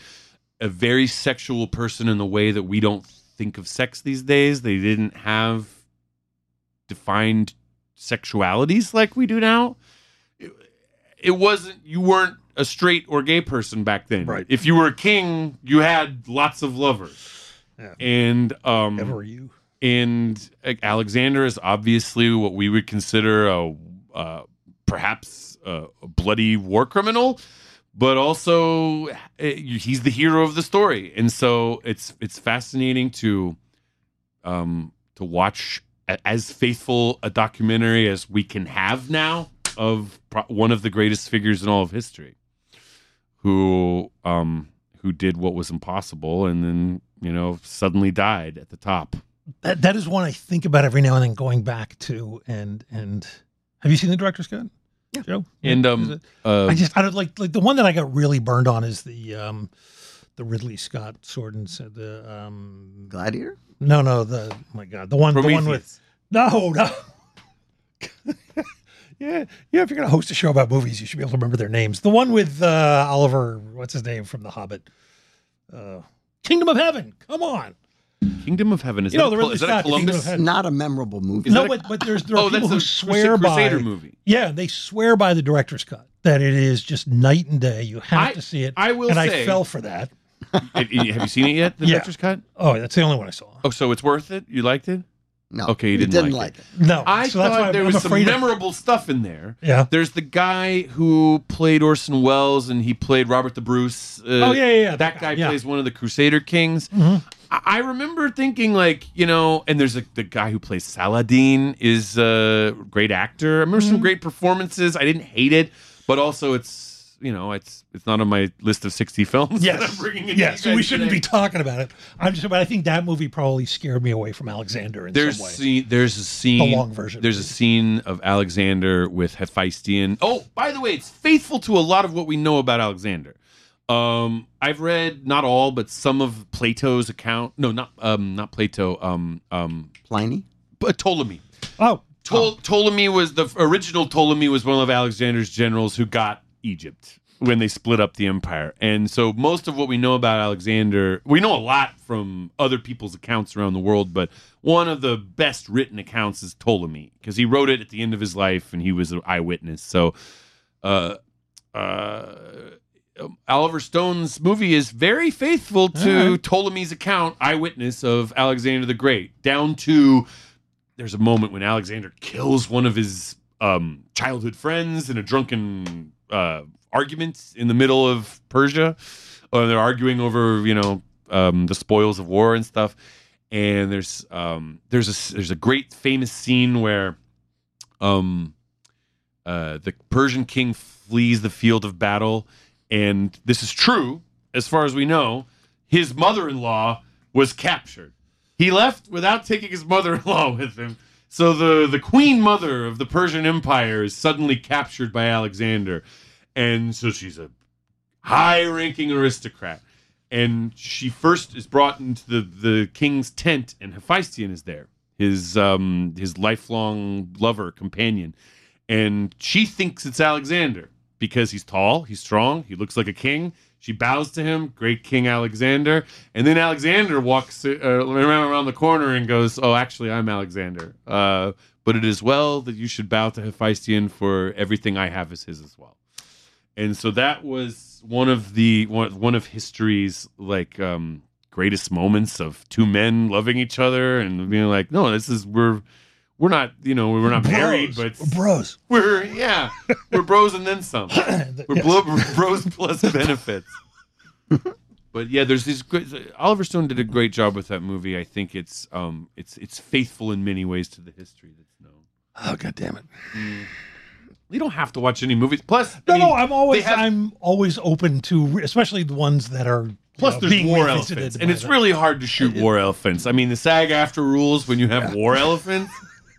a very sexual person in the way that we don't think of sex these days they didn't have defined sexualities like we do now it, it wasn't you weren't a straight or gay person back then Right. if you were a king you had lots of lovers Yeah. and um Ever you. and Alexander is obviously what we would consider a uh, perhaps a, a bloody war criminal, but also uh, he's the hero of the story, and so it's it's fascinating to um to watch as faithful a documentary as we can have now of pro- one of the greatest figures in all of history, who um who did what was impossible and then you know suddenly died at the top. That that is one I think about every now and then, going back to and and. Have you seen the director's cut? Yeah. Joe. And um, uh, I just I don't like like the one that I got really burned on is the um the Ridley Scott sword and said the um Gladiator? no no the oh my god the one the one with no no yeah yeah if you're gonna host a show about movies you should be able to remember their names the one with uh Oliver what's his name from The Hobbit uh Kingdom of Heaven come on Kingdom of Heaven is You that know, a the is that a Scott, the Kingdom Columbus? of Not a memorable movie. no, but but there's there are Oh, that's people who a swear by Crusader movie. Yeah, they swear by the director's cut that it is just night and day. You have I- to see it. I will and say- I fell for that. Have have you seen it yet? The Yeah. director's cut. Oh, that's the only one I saw. Oh, so it's worth it. You liked it? No. Okay, you didn't, didn't like, like it. No, I so thought there I'm was some afraid of- memorable stuff in there. Yeah. There's the guy who played Orson Welles, and he played Robert the Bruce. Uh, Oh, yeah, yeah, yeah, That guy yeah. plays one of the Crusader kings. Mhm. I I remember thinking, like, you know, and there's a, the guy who plays Saladin is a great actor. I remember Mm-hmm. some great performances. I didn't hate it, but also it's, you know, it's it's not on my list of 60 films. that I'm Yes, bringing in yes. to you We shouldn't today. be talking about it. I'm just, but I think that movie probably scared me away from Alexander in There's some way. scene, there's a scene. long version. There's a scene of Alexander with Hephaestion. Oh, by the way, it's faithful to a lot of what we know about Alexander. Um, I've read not all, but some of Plato's account. No, not um, not Plato. Um, um, Pliny. but Ptolemy. Oh, Ptol- Ptolemy was the original Ptolemy was one of Alexander's generals who got Egypt when they split up the empire. And so most of what we know about Alexander, we know a lot from other people's accounts around the world, but one of the best written accounts is Ptolemy because he wrote it at the end of his life and he was an eyewitness. So uh uh Oliver Stone's movie is very faithful to right. Ptolemy's account, eyewitness of Alexander the Great, down to there's a moment when Alexander kills one of his um, childhood friends in a drunken uh, argument in the middle of Persia. Or they're arguing over, you know, um, the spoils of war and stuff. And there's um, there's a there's a great famous scene where um, uh, the Persian king flees the field of battle, and this is true as far as we know. His mother-in-law was captured. He left without taking his mother-in-law with him. So the the queen mother of the Persian Empire is suddenly captured by Alexander, and so she's a high-ranking aristocrat. And she first is brought into the, the king's tent, and Hephaestion is there, his um his lifelong lover companion, and she thinks it's Alexander because he's tall, he's strong, he looks like a king. She bows to him, great King Alexander, and then Alexander walks uh, around around the corner and goes, "Oh, actually, I'm Alexander. Uh, but it is well that you should bow to Hephaestion, for everything I have is his as well." And so that was one of the one, one of history's like um, greatest moments of two men loving each other and being like, "No, this is we're." We're not, you know, we're not married, but We're bros. we're yeah, we're bros and then some. We're blo- bros plus benefits. but yeah, there's these great. Oliver Stone did a great job with that movie. I think it's um it's it's faithful in many ways to the history that's known. Oh god damn it! You don't have to watch any movies. Plus, No, I mean, no, I'm always have- I'm always open to, especially the ones that are Plus, know, there's war elephants, and it's the- really hard to shoot war elephants. I mean, the SAG-AFTRA rules when you have war elephants.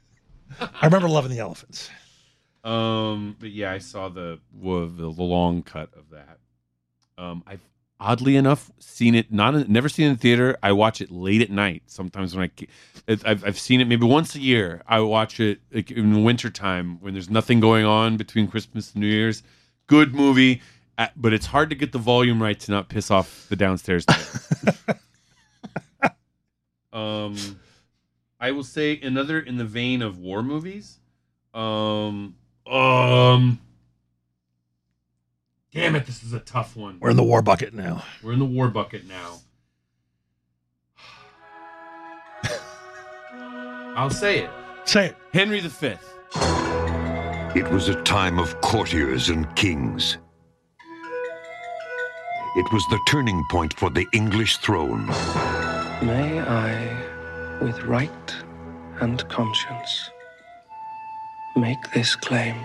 I remember loving the elephants. Um, but yeah, I saw the the, the long cut of that. Um, I've oddly enough seen it not in, never seen it in theater. I watch it late at night sometimes when I I've I've seen it maybe once a year. I watch it like in the wintertime when there's nothing going on between Christmas and New Year's. Good movie, but it's hard to get the volume right to not piss off the downstairs. um, I will say another in the vein of war movies. Um, tough one. We're in the war bucket now. We're in the war bucket now. I'll say it. Say it. Henry V. It was a time of courtiers and kings. It was the turning point for the English throne. May I, with right and conscience, make this claim?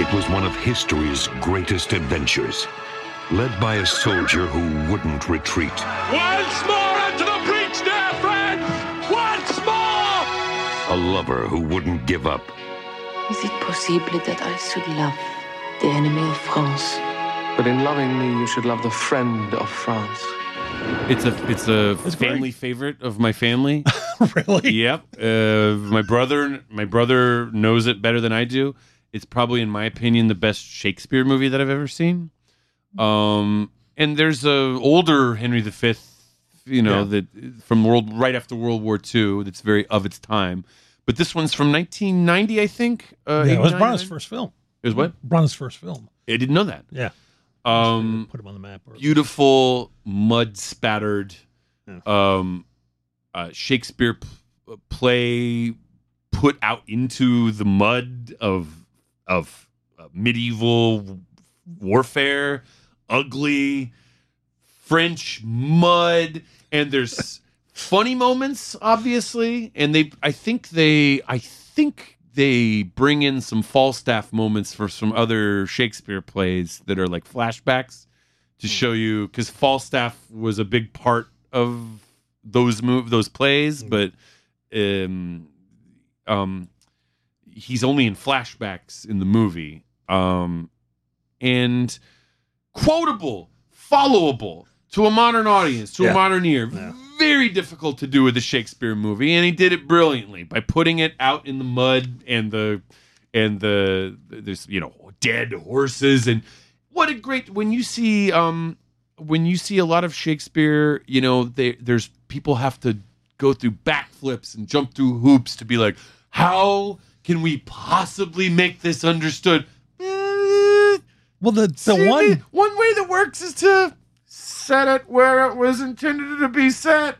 It was one of history's greatest adventures, led by a soldier who wouldn't retreat. Once more into the breach, dear friends! Once more! A lover who wouldn't give up. Is it possible that I should love the enemy of France? But in loving me, you should love the friend of France. It's a it's a family favorite of my family. really? Yep. Uh, my brother my brother knows it better than I do. It's probably, in my opinion, the best Shakespeare movie that I've ever seen. Um, and there's a older Henry V, you know, Yeah. that from world right after World War II. That's very of its time. But this one's from 1990, I think. Uh, yeah, it was 89, Branagh's first film. It was what? Branagh's first film. I didn't know that. Yeah. Um, Put him on the map. Or, beautiful mud spattered um uh shakespeare p- play put out into the mud of of uh, medieval warfare ugly french mud and there's funny moments obviously and they i think they i think they bring in some falstaff moments for some other shakespeare plays that are like flashbacks to show you because falstaff was a big part of those move those plays but um um he's only in flashbacks in the movie um and quotable followable to a modern audience to Yeah. a modern ear very difficult to do with a shakespeare movie and he did it brilliantly by putting it out in the mud and the and the there's you know dead horses and what a great when you see um when you see a lot of shakespeare you know they, there's people have to go through backflips and jump through hoops to be like how can we possibly make this understood well the the See, one one way that works is to set it where it was intended to be set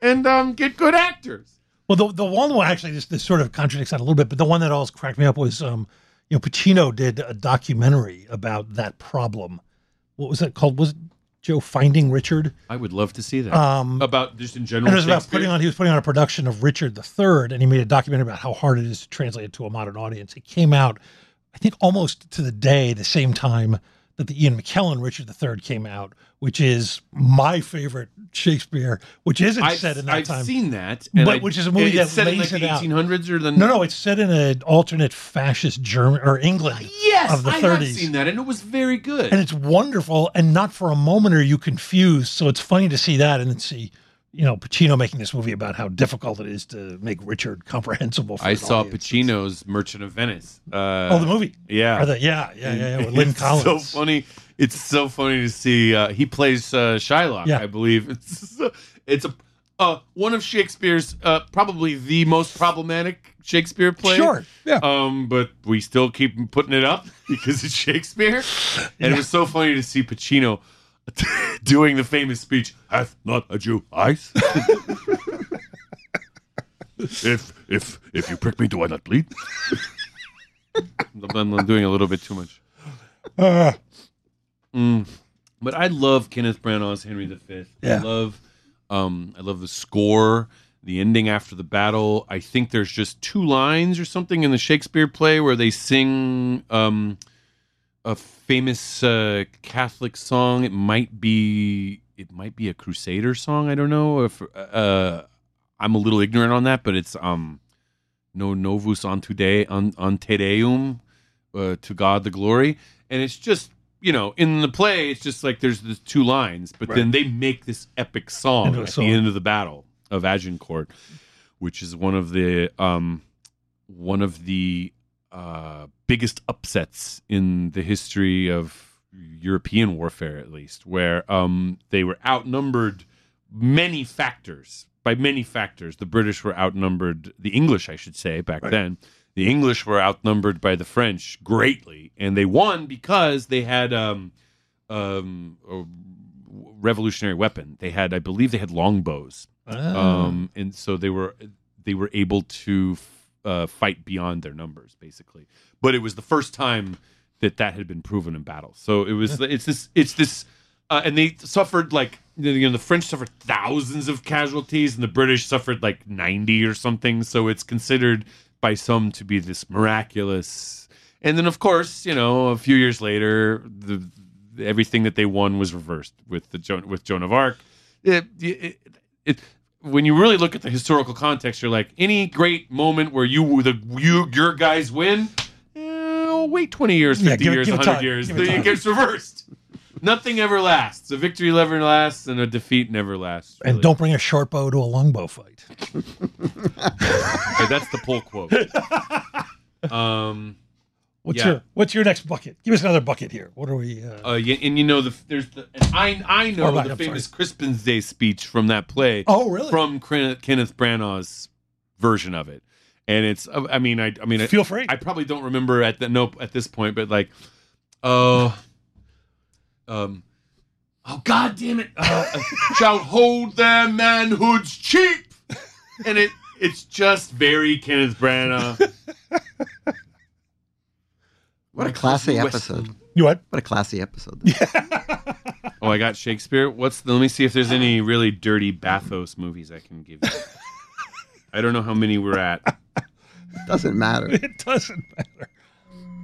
and um get good actors Well, the the one that actually this, this sort of contradicts that a little bit, but the one that always cracked me up was, um, you know, Pacino did a documentary about that problem. What was that called? Was it Joe Finding Richard? i would love to see that Um, about just in And general it was about putting on. He was putting on a production of Richard III, and he made a documentary about how hard it is to translate it to a modern audience. It came out, I think, almost to the day, the same time that the Ian McKellen Richard III came out, which is my favorite Shakespeare, which isn't I've, set in that I've time. seen that, and but I- which is a movie that's that set in like the 1800s or the No, no, it's set in an alternate fascist German or England ah, yes of the I 30s. have seen that and it was very good And it's wonderful, and not for a moment are you confused. So it's funny to see that and then see, you know, Pacino making this movie about how difficult it is to make Richard comprehensible. For I saw. Pacino's Merchant of Venice. Uh, Oh, the movie? Yeah. The- yeah, yeah, yeah, yeah, with Lynn It's Collins. So funny. It's so funny to see. Uh, he plays uh, Shylock, Yeah. I believe. It's it's a uh, one of Shakespeare's uh, probably the most problematic Shakespeare play. Sure, yeah. Um, but we still keep putting it up because it's Shakespeare, and it was so funny to see Pacino doing the famous speech. Hath not a Jew eyes? if if if you prick me, do I not bleed? I'm I'm doing a little bit too much. Uh, Mm. But I love Kenneth Branagh's Henry V. I Yeah. love, um, I love the score the ending after the battle. I think there's just two lines or something in the Shakespeare play where they sing um, a famous uh, Catholic song. It might be it might be a Crusader song. I don't know if uh, I'm a little ignorant on that, but it's um, no novus ante de, on, ante deum, uh, to God the glory, and it's just you know in the play it's just like there's the two lines, but then they make this epic song at song. the end of the battle of Agincourt, which is one of the um, one of the uh, biggest upsets in the history of European warfare, at least, where um, they were outnumbered many factors. By many factors, the British were outnumbered. The English, I should say, back Right. then, the English were outnumbered by the French greatly, and they won because they had um, um, a revolutionary weapon. They had, I believe, they had longbows, um, and so they were they were able to uh, fight beyond their numbers, basically. But it was the first time that that had been proven in battle. So it was it's this it's this, uh, and they suffered like you know the French suffered thousands of casualties, and the British suffered like ninety or something. So it's considered by some to be this miraculous. And then, of course, you know, a few years later, the everything that they won was reversed with the Jo- with Joan of Arc. It, it, it, when you really look at the historical context, you're like, any great moment where you the you your guys win, eh, wait twenty years, Yeah, fifty give years, give hundred time. years, Give it then it gets reversed. Nothing ever lasts. A victory never lasts, and a defeat never lasts. And don't bring a short bow to a longbow fight. Okay, that's the pull quote. Um, What's yeah. your What's your next bucket? Give us another bucket here. What are we? Uh, Uh, yeah, and you know the there's the and I I know back, the I'm famous Crispin's Day speech from that play. Oh, really? From Kenneth Branagh's version of it, and it's uh, I mean I I mean I- Feel free. I probably don't remember at the nope at this point, but like, oh, um, oh god damn it, uh, shall hold their manhoods cheap, and it it's just very Kenneth Branagh. What a classy Western- episode. You what? What a classy episode. Oh, I got Shakespeare. What's the, let me see if there's any really dirty bathos movies I can give you. I don't know how many we're at. Doesn't matter. it doesn't matter.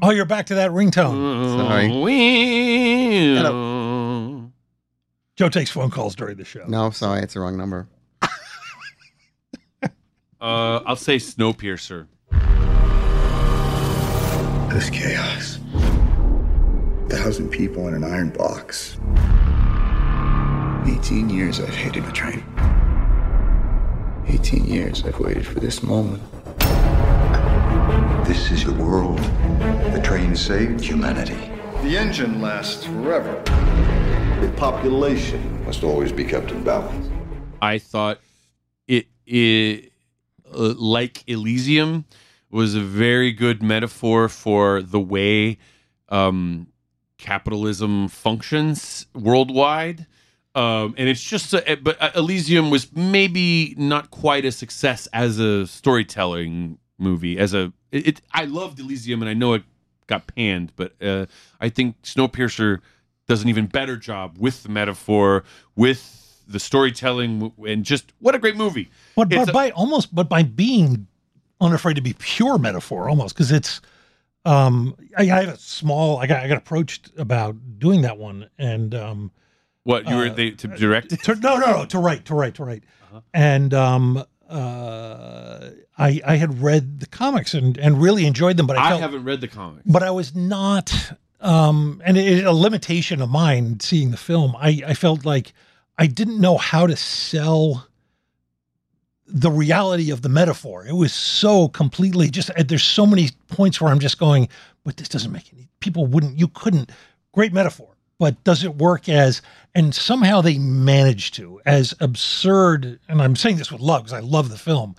Oh, you're back to that ringtone. Sorry. Hello. Joe takes phone calls during the show. No, sorry, it's the wrong number. Uh, I'll say Snowpiercer. This chaos. A Thousand people in an iron box. 18 years I've hated the train. 18 years I've waited for this moment. This is the world. The train saved humanity. The engine lasts forever. The population must always be kept in balance. I thought it, it uh, like Elysium was a very good metaphor for the way um, capitalism functions worldwide. Um, and it's just, a, but uh, Elysium was maybe not quite a success as a storytelling movie. As a, it, it I loved Elysium, and I know it got panned, but uh, I think Snowpiercer does an even better job with the metaphor, with the storytelling, and just what a great movie. But, but a- by almost, but by being unafraid to be pure metaphor, almost because it's. Um, I, I have a small. I got I got approached about doing that one, and um, What you were Uh, they to direct to, no, no, no, to write, to write, to write, and um, uh, I I had read the comics and and really enjoyed them, but I, I haven't read the comics. but I was not. Um, and it, a limitation of mine seeing the film. I I felt like I didn't know how to sell the reality of the metaphor. It was so completely just there's so many points where I'm just going, but this doesn't make any people wouldn't you couldn't great metaphor, but does it work as and somehow they managed to as absurd and I'm saying this with love because I love the film.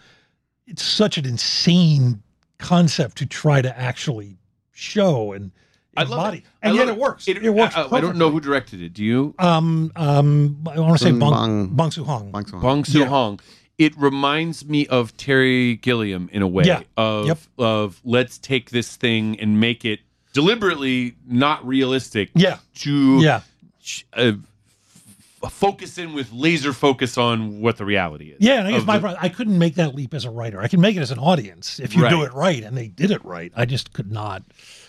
It's such an insane concept to try to actually show and I love embody. it. I And yet love it works. It, It, works. uh, I don't know who directed it. Do you? Um, um, I want to say Bong, Bong- Bong Soo Hong. Bong Soo-hong. Bong Soo Yeah. Hong. It reminds me of Terry Gilliam in a way. Yeah. Of Yep. of let's take this thing and make it deliberately not realistic. Yeah. To Yeah. uh, f- focus in with laser focus on what the reality is. Yeah, and I guess my the- problem, I couldn't make that leap as a writer. I can make it as an audience if you do it right, and they did it right. I just could not.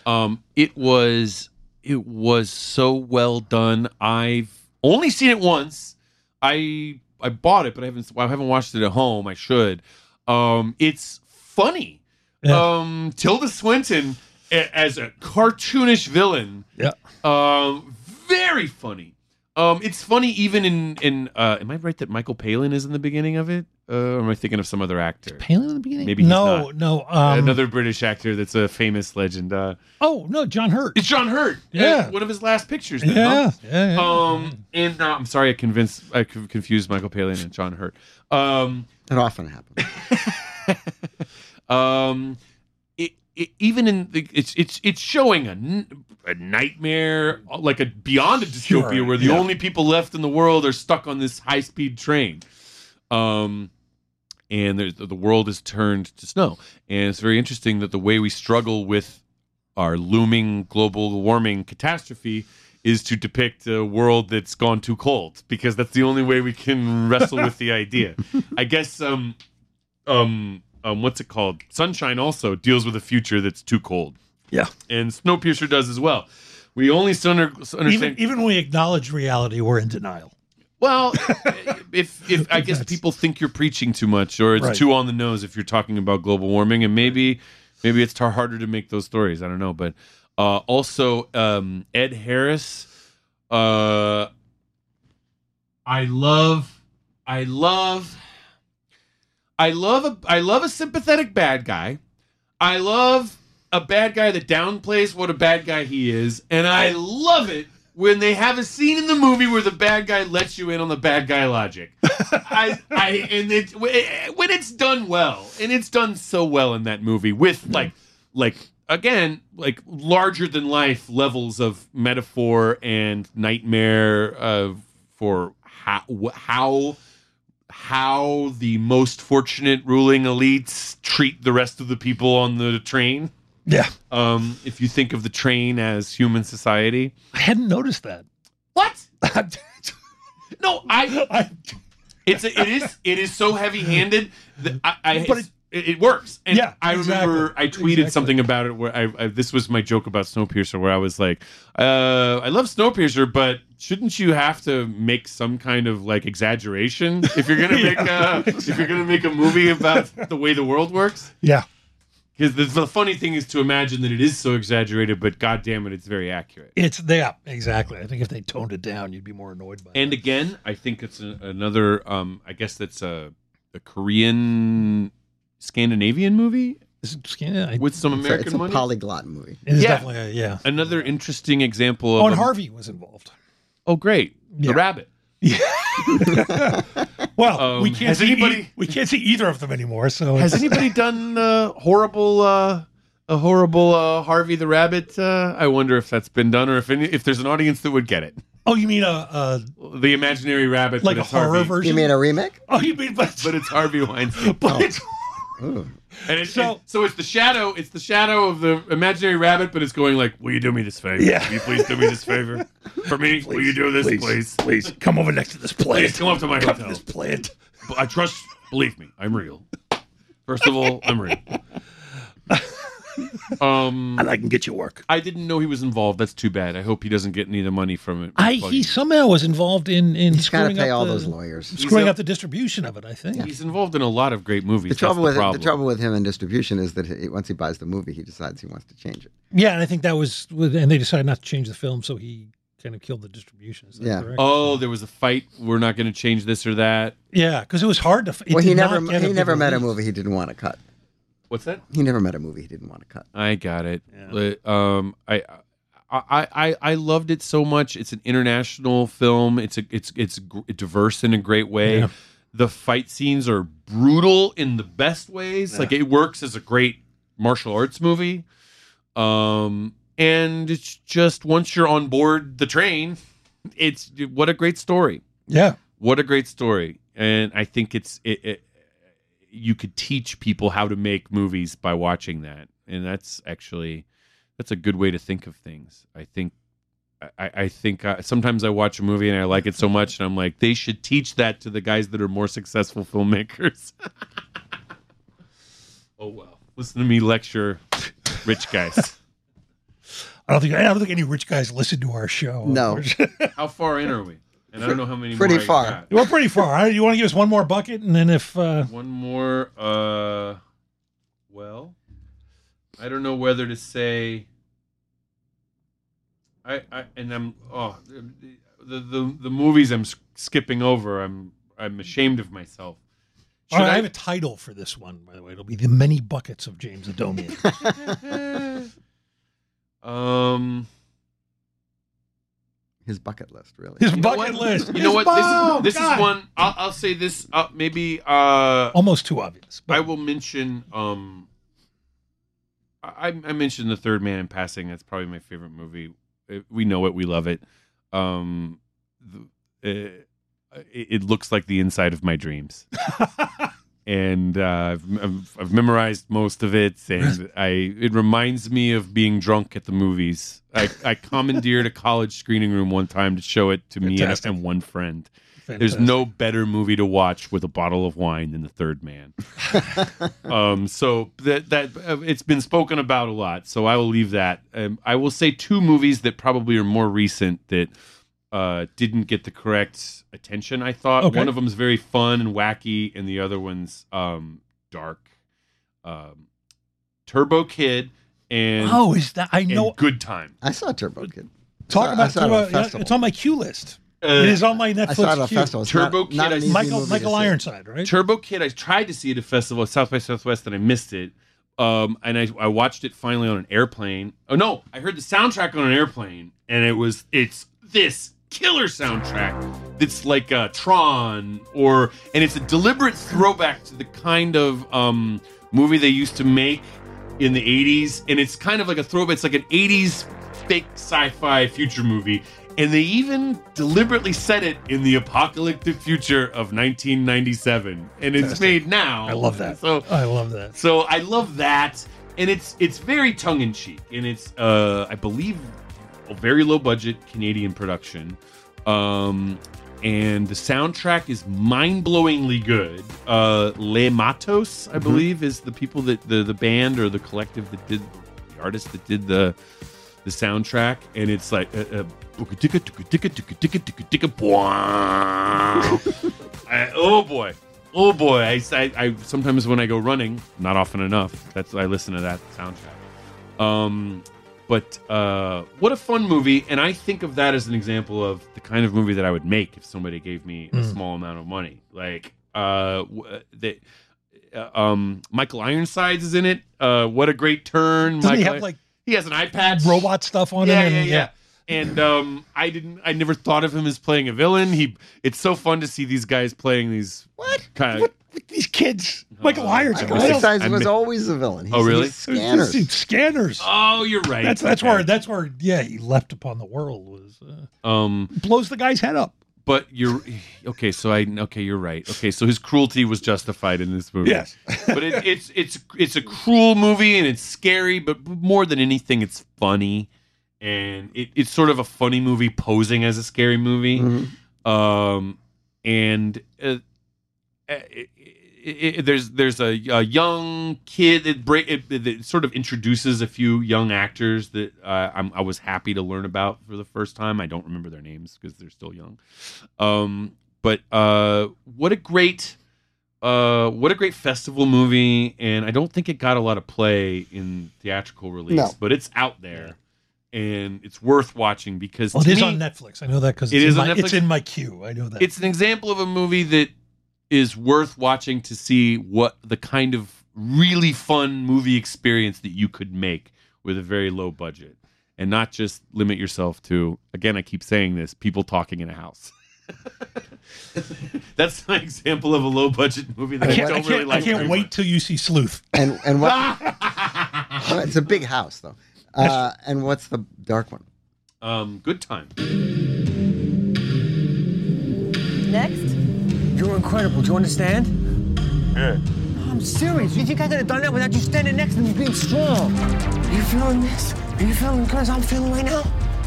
Um, it was it was so well done. I've only seen it once. I I bought it, but I haven't I haven't watched it at home. I should. Um, it's funny. Um, Tilda Swinton a- as a cartoonish villain. Yeah. Um, very funny. Um, it's funny even in in. Uh, am I right that Michael Palin is in the beginning of it? Uh, or am I thinking of some other actor? Palin in the beginning? Maybe he's no, not. no. Um, Another British actor that's a famous legend. Uh, Oh no, John Hurt. it's John Hurt. Yeah. One of his last pictures. then, Yeah, huh? yeah, yeah. Um, and uh, I'm sorry, I convinced, I confused Michael Palin and John Hurt. Um, That often happens. um, it, it, even in the, it's it's it's showing a, a nightmare, like a beyond a dystopia, Sure, where the yeah. only people left in the world are stuck on this high speed train. Um, and the world is turned to snow, and it's very interesting that the way we struggle with our looming global warming catastrophe is to depict a world that's gone too cold because that's the only way we can wrestle with the idea. I guess um um um what's it called? Sunshine also deals with a future that's too cold. Yeah. And Snowpiercer does as well. We only still under, understand even even when we acknowledge reality, we're in denial. Well, if if I guess people think you're preaching too much or it's Right. too on the nose if you're talking about global warming, and maybe maybe it's tar- harder to make those stories. I don't know, but uh, also um, Ed Harris. Uh, I love, I love, I love a I love a sympathetic bad guy. I love a bad guy that downplays what a bad guy he is, and I love it when they have a scene in the movie where the bad guy lets you in on the bad guy logic. I, I, and it when it's done well, and it's done so well in that movie with like, like again, like larger than life levels of metaphor and nightmare uh, for how how how the most fortunate ruling elites treat the rest of the people on the train. Yeah. Um, if you think of the train as human society. I hadn't noticed that. What? no, I, it's a, it is it is so heavy handed that I, I But it, it works. And Yeah, I remember exactly. I tweeted Exactly. something about it where I, I this was my joke about Snowpiercer where I was like, uh, I love Snowpiercer, but shouldn't you have to make some kind of like exaggeration if you're gonna make Yeah, a if you're gonna make a movie about the way the world works? Yeah. Because the, the funny thing is to imagine that it is so exaggerated, but god damn it, it's very accurate. It's yeah, exactly. I think if they toned it down, you'd be more annoyed by it. And again, I think it's a, another. Um, I guess that's a, a Korean Scandinavian movie I- with some It's a- American it's a money. polyglot movie. It is yeah, definitely a- yeah. Another interesting example of. Oh, and a- Harvey was involved. Oh, great! Yeah. The rabbit. Well, we Um, can't has see anybody- e- we can't see either of them anymore. So Has anybody done uh, horrible? Uh, a horrible uh, Harvey the Rabbit. Uh, I wonder if that's been done, or if any, if there's an audience that would get it. Oh, you mean a, a The imaginary rabbit, Like but a horror Harvey. version? You mean a remake? Oh, you mean but But it's Harvey Weinstein. but it's Ooh. And it, So- so, so it's the shadow. It's the shadow of the imaginary rabbit, but it's going like, "Will you do me this favor? Yeah. Will you please do me this favor for me? Will you do this, please? please come over next to this plant. Please come up to my Come to hotel. this plant. But I trust. Believe me, I'm real. First of all, I'm real. Um, And I can get you work. I didn't know he was involved. That's too bad. I hope he doesn't get any of the money from it. I he somehow was involved in in He's got to screwing pay up all the, those lawyers. screwing a- up the distribution of it. I think. He's involved in a lot of great movies. The trouble with the, it, problem. the trouble with him in distribution is that he, once he buys the movie, he decides he wants to change it. Yeah, and I think that was with, and they decided not to change the film, so he kind of killed the distribution. Is that Yeah. correct? Oh, there was a fight. We're not going to change this or that. yeah, because it was hard to. It well, he did never not get he big never met a release. movie he didn't want to cut. What's that? He never met a movie he didn't want to cut. I got it. But, Um, I, I, I, I loved it so much. It's an international film. It's a, it's, it's gr- diverse in a great way. Yeah. The fight scenes are brutal in the best ways. Like it works as a great martial arts movie. Um, and it's just once you're on board the train, it's what a great story. Yeah, What a great story. And I think it's it, it you could teach people how to make movies by watching that. And that's actually that's a good way to think of things. I think I, I think uh, sometimes I watch a movie and I like it so much, and I'm like, they should teach that to the guys that are more successful filmmakers. oh well, listen to me lecture rich guys. I don't think I don't think any rich guys listen to our show. No. How far in are we? And I don't know how many. Pretty more I far. got. We're pretty far. All right, You want to give us one more bucket, and then if uh, One more. Uh, well, I don't know whether to say. I, I and I'm oh the the the movies I'm skipping over. I'm I'm ashamed of myself. Should right, I I- have a title for this one, by the way. It'll be the many buckets of James Adomian. Um, His bucket list, really. His you bucket list. You know what? This is this is one. I'll, I'll say this. Uh, maybe. Uh, Almost too obvious. I will mention. Um, I, I mentioned the Third Man in passing. That's probably my favorite movie. We know it. We love it. Um, the, uh, it, it looks like the inside of my dreams. and uh, I've, I've, I've memorized most of it, and I it reminds me of being drunk at the movies. I, I commandeered a college screening room one time to show it to me and, and one friend. There's no better movie to watch with a bottle of wine than The Third Man. um, so that that uh, it's been spoken about a lot. So I will leave that. Um, I will say two movies that probably are more recent that uh, didn't get the correct attention. I thought Okay. one of them is very fun and wacky, and the other one's um, dark. Um, Turbo Kid and Oh, is that I and know? Good Time. I saw Turbo Kid. Talk about saw it Turbo- festival. it's on my queue list. Uh, it is on my Netflix I saw it at a festival. It's not- Turbo Kid, not I- an easy Michael movie Michael to see. Ironside, right? Turbo Kid, I tried to see it at a festival at South by Southwest and I missed it. Um, and I, I watched it finally on an airplane. Oh no, I heard the soundtrack on an airplane, and it was it's this killer soundtrack that's like uh, Tron, or and it's a deliberate throwback to the kind of um, movie they used to make in the '80s, and it's kind of like a throwback. It's like an '80s fake sci-fi future movie, and they even deliberately set it in the apocalyptic future of 1997, and it's Fantastic. made now. I love that. So I love that. so I love that, and it's it's very tongue in cheek, and it's uh I believe a very low budget Canadian production, um, and the soundtrack is mind blowingly good. Uh, Le Matos, I believe, is the people that the the band or the collective that did the artist that did the the soundtrack, and it's like. Uh, uh, I- oh boy, oh boy! I, I, I sometimes when I go running, not often enough. That's I listen to that soundtrack. Um, but uh, what a fun movie! And I think of that as an example of the kind of movie that I would make if somebody gave me a Mm. small amount of money. Like uh, w- the, uh, um, Michael Ironsides is in it. Uh, what a great turn! Doesn't he have like he has an iPad robot stuff on yeah, him? yeah, and, yeah. And um, I didn't. I never thought of him as playing a villain. He. It's so fun to see these guys playing these what kind of. These kids, Michael Uh, Ironside. I I don't- Ironside I was always a villain. Oh, really? He's Scanners. He's Scanners. Oh, you're right. That's that's Okay. where that's where yeah he leapt upon the world was uh, Um, blows the guy's head up. but you're okay. So I okay. You're right. Okay, so his cruelty was justified in this movie. Yes. but it, it's it's it's a cruel movie and it's scary, but more than anything, it's funny, and it, it's sort of a funny movie posing as a scary movie. Mm-hmm. Um, and uh, it, it, it, there's there's a, a young kid break it, it, sort of introduces a few young actors that uh, I'm, I was happy to learn about for the first time. I don't remember their names because they're still young. Um, but uh, what a great uh, what a great festival movie, and I don't think it got a lot of play in theatrical release, No. but it's out there. And it's worth watching because oh, Well, it to is me- on Netflix. I know that because it's, is in on my, Netflix? it's in my queue. I know that. it's an example of a movie that is worth watching to see what the kind of really fun movie experience that you could make with a very low budget and not just limit yourself to again I keep saying this people talking in a house. That's my example of a low budget movie that I I, can't, don't I can't, really like I can't wait much. till you see Sleuth. And and what? It's a big house though. Uh, and what's the dark one? Um, good time. Next. You're incredible. Do you understand? Yeah. I'm serious. You think I could have done that without you standing next to me being strong? Are you feeling this? Are you feeling because I'm feeling right now?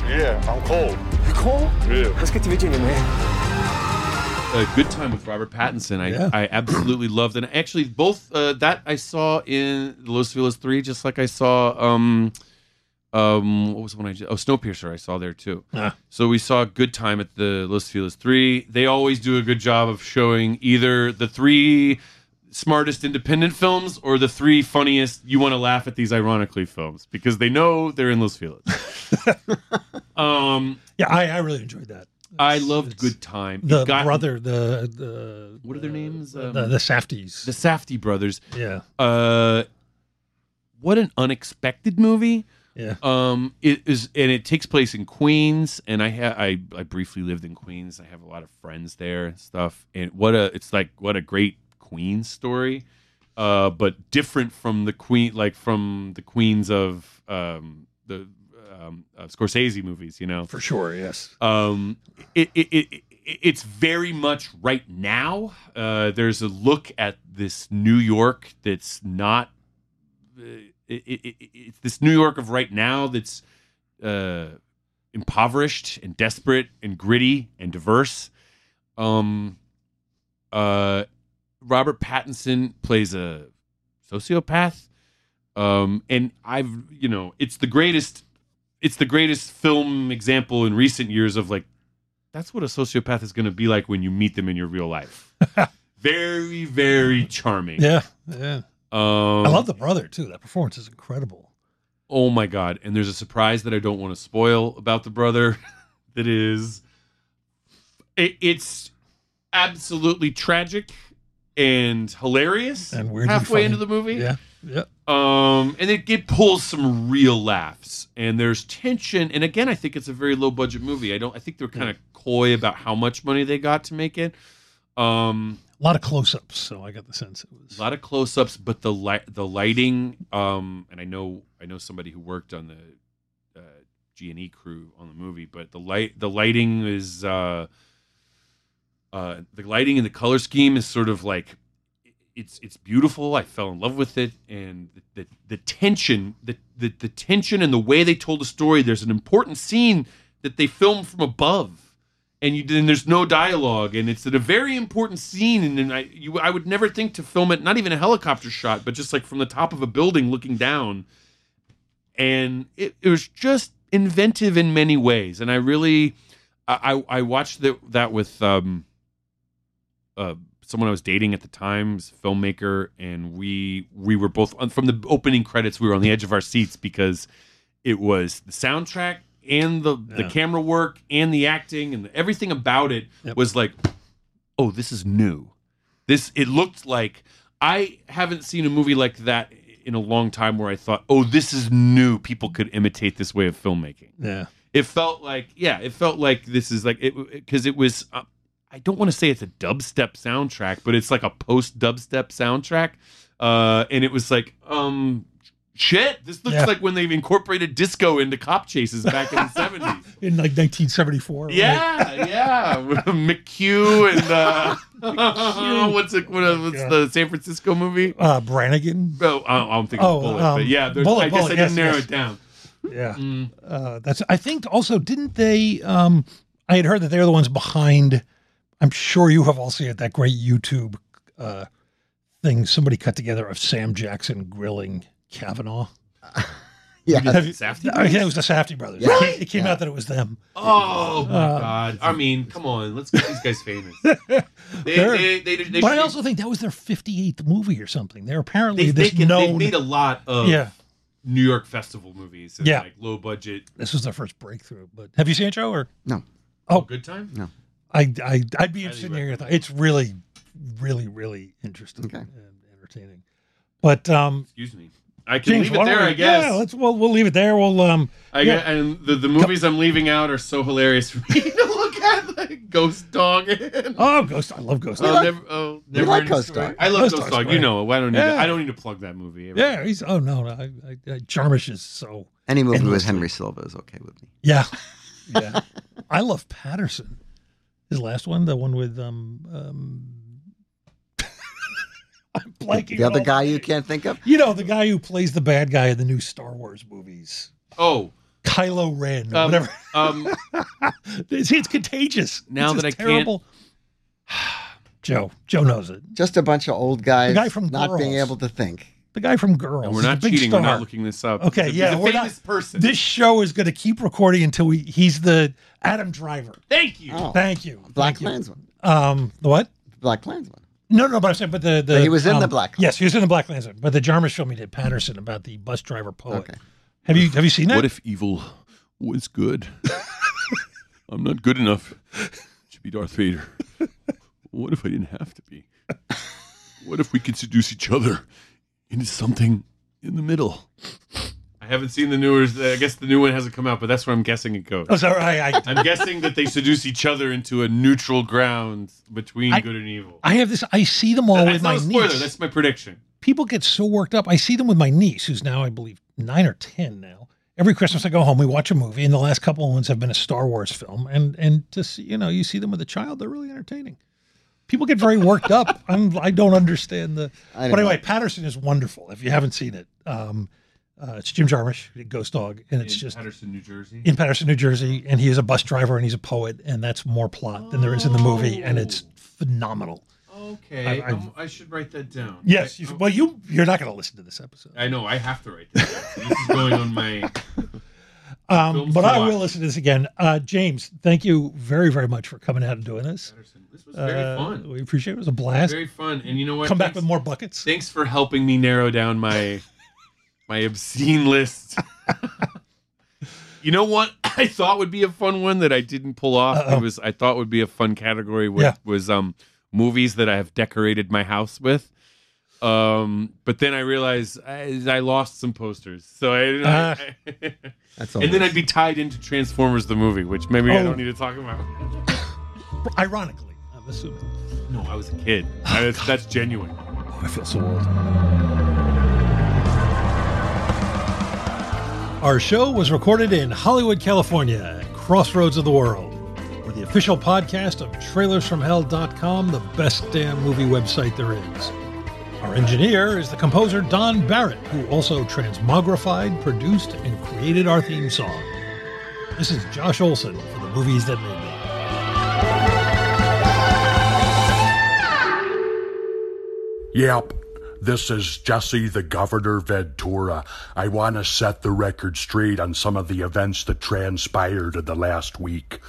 Yeah, I'm cold. You cold? Yeah. Let's get to Virginia, man. a good time with Robert Pattinson. I, Yeah. I absolutely loved, and actually both uh, that I saw in Los Feliz Three, just like I saw um, um, what was the one I just, oh Snowpiercer I saw there too. Ah. So we saw Good Time at the Los Feliz Three. They always do a good job of showing either the three smartest independent films or the three funniest you want to laugh at these ironically films because they know they're in Los Feliz. um, Yeah, I, I really enjoyed that. I loved Good Time. The got- brother, the the What are their names? Um, the, the Safdies. the Safdie brothers. Yeah. Uh, what an unexpected movie. Yeah. Um, it is, and it takes place in Queens, and I ha- I I briefly lived in Queens. I have a lot of friends there and stuff. And what a it's like what a great Queens story. Uh, but different from the Queen, like from the Queens of um the um uh, Scorsese movies, you know. For sure, yes. Um, it, it, it, it it's very much right now. Uh, there's a look at this New York that's not. It, it, it, it's this New York of right now that's uh, impoverished and desperate and gritty and diverse. Um, uh, Robert Pattinson plays a sociopath. Um, and I've, you know, it's the greatest, it's the greatest film example in recent years of like, that's what a sociopath is going to be like when you meet them in your real life. very, very charming. Yeah, yeah. Um, I love the brother too. That performance is incredible. Oh my god! And there's a surprise that I don't want to spoil about the brother. that is, it, it's absolutely tragic and hilarious. And weirdly halfway into the movie. Yeah, yeah. Um, and it, it pulls some real laughs, and there's tension. And again, I think it's a very low budget movie. I don't. I think they're kind of coy about how much money they got to make it. Um, A lot of close-ups, so I got the sense it was. a lot of close-ups, but the light, the lighting, um, and I know I know somebody who worked on the uh, G and E crew on the movie, but the light, the lighting is, uh, uh, the lighting and the color scheme is sort of like, it's it's beautiful. I fell in love with it, and the the, the tension, the, the the tension and the way they told the story. There's an important scene that they filmed from above and you and there's no dialogue and it's a very important scene and, then I you I would never think to film it not even a helicopter shot but just like from the top of a building looking down. And it, it was just inventive in many ways and I really I I watched that with um uh someone I was dating at the time was a filmmaker and we we were both from the opening credits we were on the edge of our seats because it was the soundtrack and the the camera work and the acting and everything about it Yep. was like oh this is new. This it looked like i haven't seen a movie like that in a long time where i thought oh this is new. People could imitate this way of filmmaking. Yeah. it felt like yeah it felt like this is like it because it was uh, i don't want to say it's a dubstep soundtrack but it's like a post dubstep soundtrack. Uh and it was like um shit this looks Yeah. like when they've incorporated disco into cop chases back in the 70s In like 1974. right? yeah yeah McQ and uh what's it what, what's Yeah. the san francisco movie Uh, Brannigan. oh i don't think Oh, Bullitt um, but yeah Bullitt, i guess Bullitt, i didn't yes, narrow yes. it down Yeah. Mm. Uh, that's. I think also didn't they? Um, I had heard that they're the ones behind. I'm sure you have all seen it. That great YouTube uh, thing somebody cut together of Sam Jackson grilling Kavanaugh. Yeah. Have you- Safdie yeah, it was the Safdie brothers. Yeah. It came, it came Yeah. out that it was them. Oh my Uh, god! I mean, come on, let's get these guys famous. They, They're- they, they, they, but I should- also think that was their 58th movie or something. They're apparently they, this they, can, known. they've made a lot of Yeah. New York festival movies. And Yeah. like low budget. this was their first breakthrough. But have you seen it, Joe? Or No. Oh. good time. No. I, I I'd be interested in hearing your thoughts. It's really, really, really interesting Okay. and entertaining. But um, Excuse me. I can James, leave it there, we- I guess. Yeah, let's we'll, we'll leave it there. We'll um. I yeah. get, and the, the movies I'm leaving out are so hilarious for me to look at, like Ghost Dog. And, Oh, Ghost! I love Ghost. oh, Dog. never, oh, You never like Ghost Dog. I love Ghost Ghost, Dog's Dog. You great. know, I don't need. Yeah. To, I don't need to plug that movie. yeah, he's oh no, no I, I, I, Jarmusch is so Any movie with Henry Silva is okay with me. Yeah, yeah. I love Paterson. His last one, the one with um um. I'm blanking. The other guy the you can't think of? You know the guy who plays the bad guy in the new Star Wars movies. Oh, Kylo Ren, Um, whatever. um, it's, it's contagious. Now It's that I just can't- Joe, Joe knows it. Just a bunch of old guys The guy from not being able to think. The guy from Girls. And we're not the big cheating. We're not looking this up. Okay, He's a- yeah, he's a we're famous not. person. This show is going to keep recording until we. He's the Adam Driver. Thank you. Oh, Thank you. Black Thank you. Klansman. Um, the what? Black Klansman. No, no, but I'm saying, but the, the But he was in the um, Black Yes, he was in the Black Klansman. But the Jarmusch film he did, Paterson, about the bus driver poet. Okay. Have you have you seen that? What if evil was good? I'm not good enough to be Darth Vader. What if I didn't have to be? What if we could seduce each other into something in the middle? I haven't seen the newer. I guess the new one hasn't come out, but that's where I'm guessing it goes. Oh, sorry. I, I, I'm guessing that they seduce each other into a neutral ground between I- good and evil. I have this. I see them all that's with not my spoiler. niece. That's my prediction. People get so worked up. I see them with my niece, who's now, I believe, nine or ten now. Every Christmas I go home, we watch a movie, and the last couple of ones have been a Star Wars film. And and to see, you know, you see them with a child, they're really entertaining. People get very worked up. I'm I don't understand the. I don't But anyway, know. Paterson is wonderful. If you haven't seen it, um, uh, it's Jim Jarmusch, Ghost Dog, and it's in just Paterson, New Jersey. in Paterson, New Jersey, and he is a bus driver and he's a poet, and that's more plot than there is in the movie, and it's phenomenal. Okay, I- I- um, I should write that down. Yes, I, you, well, you you're not going to listen to this episode, I know. I have to write that. down. this is going on my. um, but I will listen to this again. Uh, James, thank you very very much for coming out and doing this. This was very Uh, fun. We appreciate it. It was a blast. Very fun. And you know what? Come back with more buckets. Thanks for helping me narrow down my my obscene list. you know what I thought would be a fun one that I didn't pull off. Uh-oh. It was I thought would be a fun category was, Yeah. was um movies that I have decorated my house with. Um, but then I realized I, I lost some posters, so I, Ah. I- That's and then I'd be tied into Transformers the movie, which maybe I Oh. don't need to talk about. Ironically, I'm assuming. No, I was a kid. I- that's, that's genuine. Oh, I feel so old. Our show was recorded in Hollywood, California, at Crossroads of the World. We're the official podcast of trailersfromhell.com, the best damn movie website there is. Our engineer is the composer Don Barrett, who also transmogrified, produced, and created our theme song. This is Josh Olson for the movies that made me. Yep. This is Jesse the Governor Ventura. I want to set the record straight on some of the events that transpired in the last week.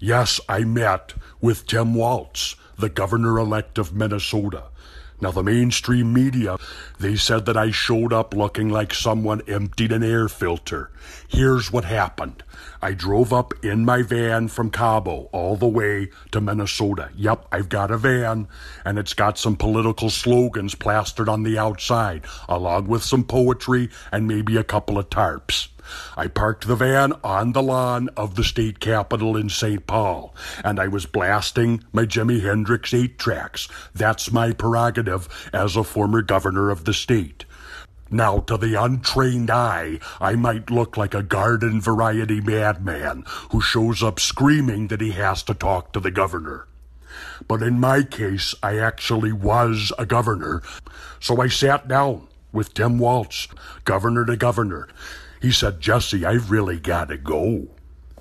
Yes, I met with Tim Walz, the governor elect of Minnesota. Now, the mainstream media, they said that I showed up looking like someone emptied an air filter. Here's what happened. I drove up in my van from Cabo all the way to Minnesota. Yep, I've got a van, and it's got some political slogans plastered on the outside, along with some poetry and maybe a couple of tarps. I parked the van on the lawn of the state capitol in St. Paul, and I was blasting my Jimi Hendrix 8 tracks. That's my prerogative as a former governor of the state. Now, to the untrained eye, I might look like a garden variety madman who shows up screaming that he has to talk to the governor. But in my case, I actually was a governor. So I sat down with Tim Walz, governor to governor. He said, Jesse, I've really got to go.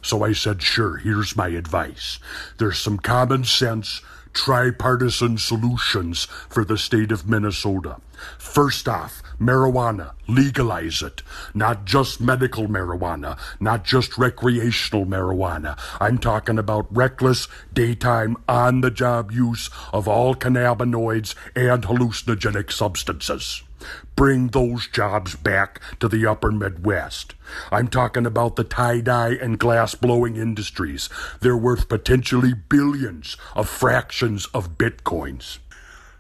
So I said, sure, here's my advice. There's some common sense, tripartisan solutions for the state of Minnesota. First off, marijuana, legalize it. Not just medical marijuana, not just recreational marijuana. I'm talking about reckless, daytime, on the job use of all cannabinoids and hallucinogenic substances. Bring those jobs back to the upper Midwest. I'm talking about the tie dye and glass blowing industries. They're worth potentially billions of fractions of bitcoins.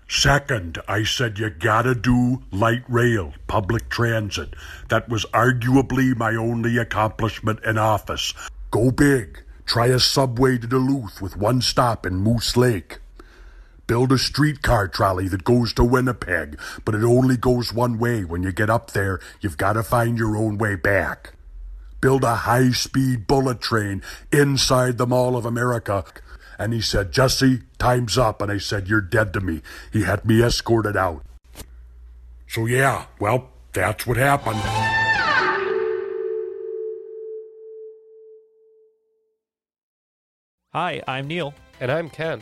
Second, I said you gotta do light rail, public transit. That was arguably my only accomplishment in office. Go big. Try a subway to Duluth with one stop in Moose Lake build a streetcar trolley that goes to Winnipeg, but it only goes one way. When you get up there, you've got to find your own way back. Build a high speed bullet train inside the Mall of America. And he said, Jesse, time's up. And I said, You're dead to me. He had me escorted out. So, yeah, well, that's what happened. Hi, I'm Neil. And I'm Ken.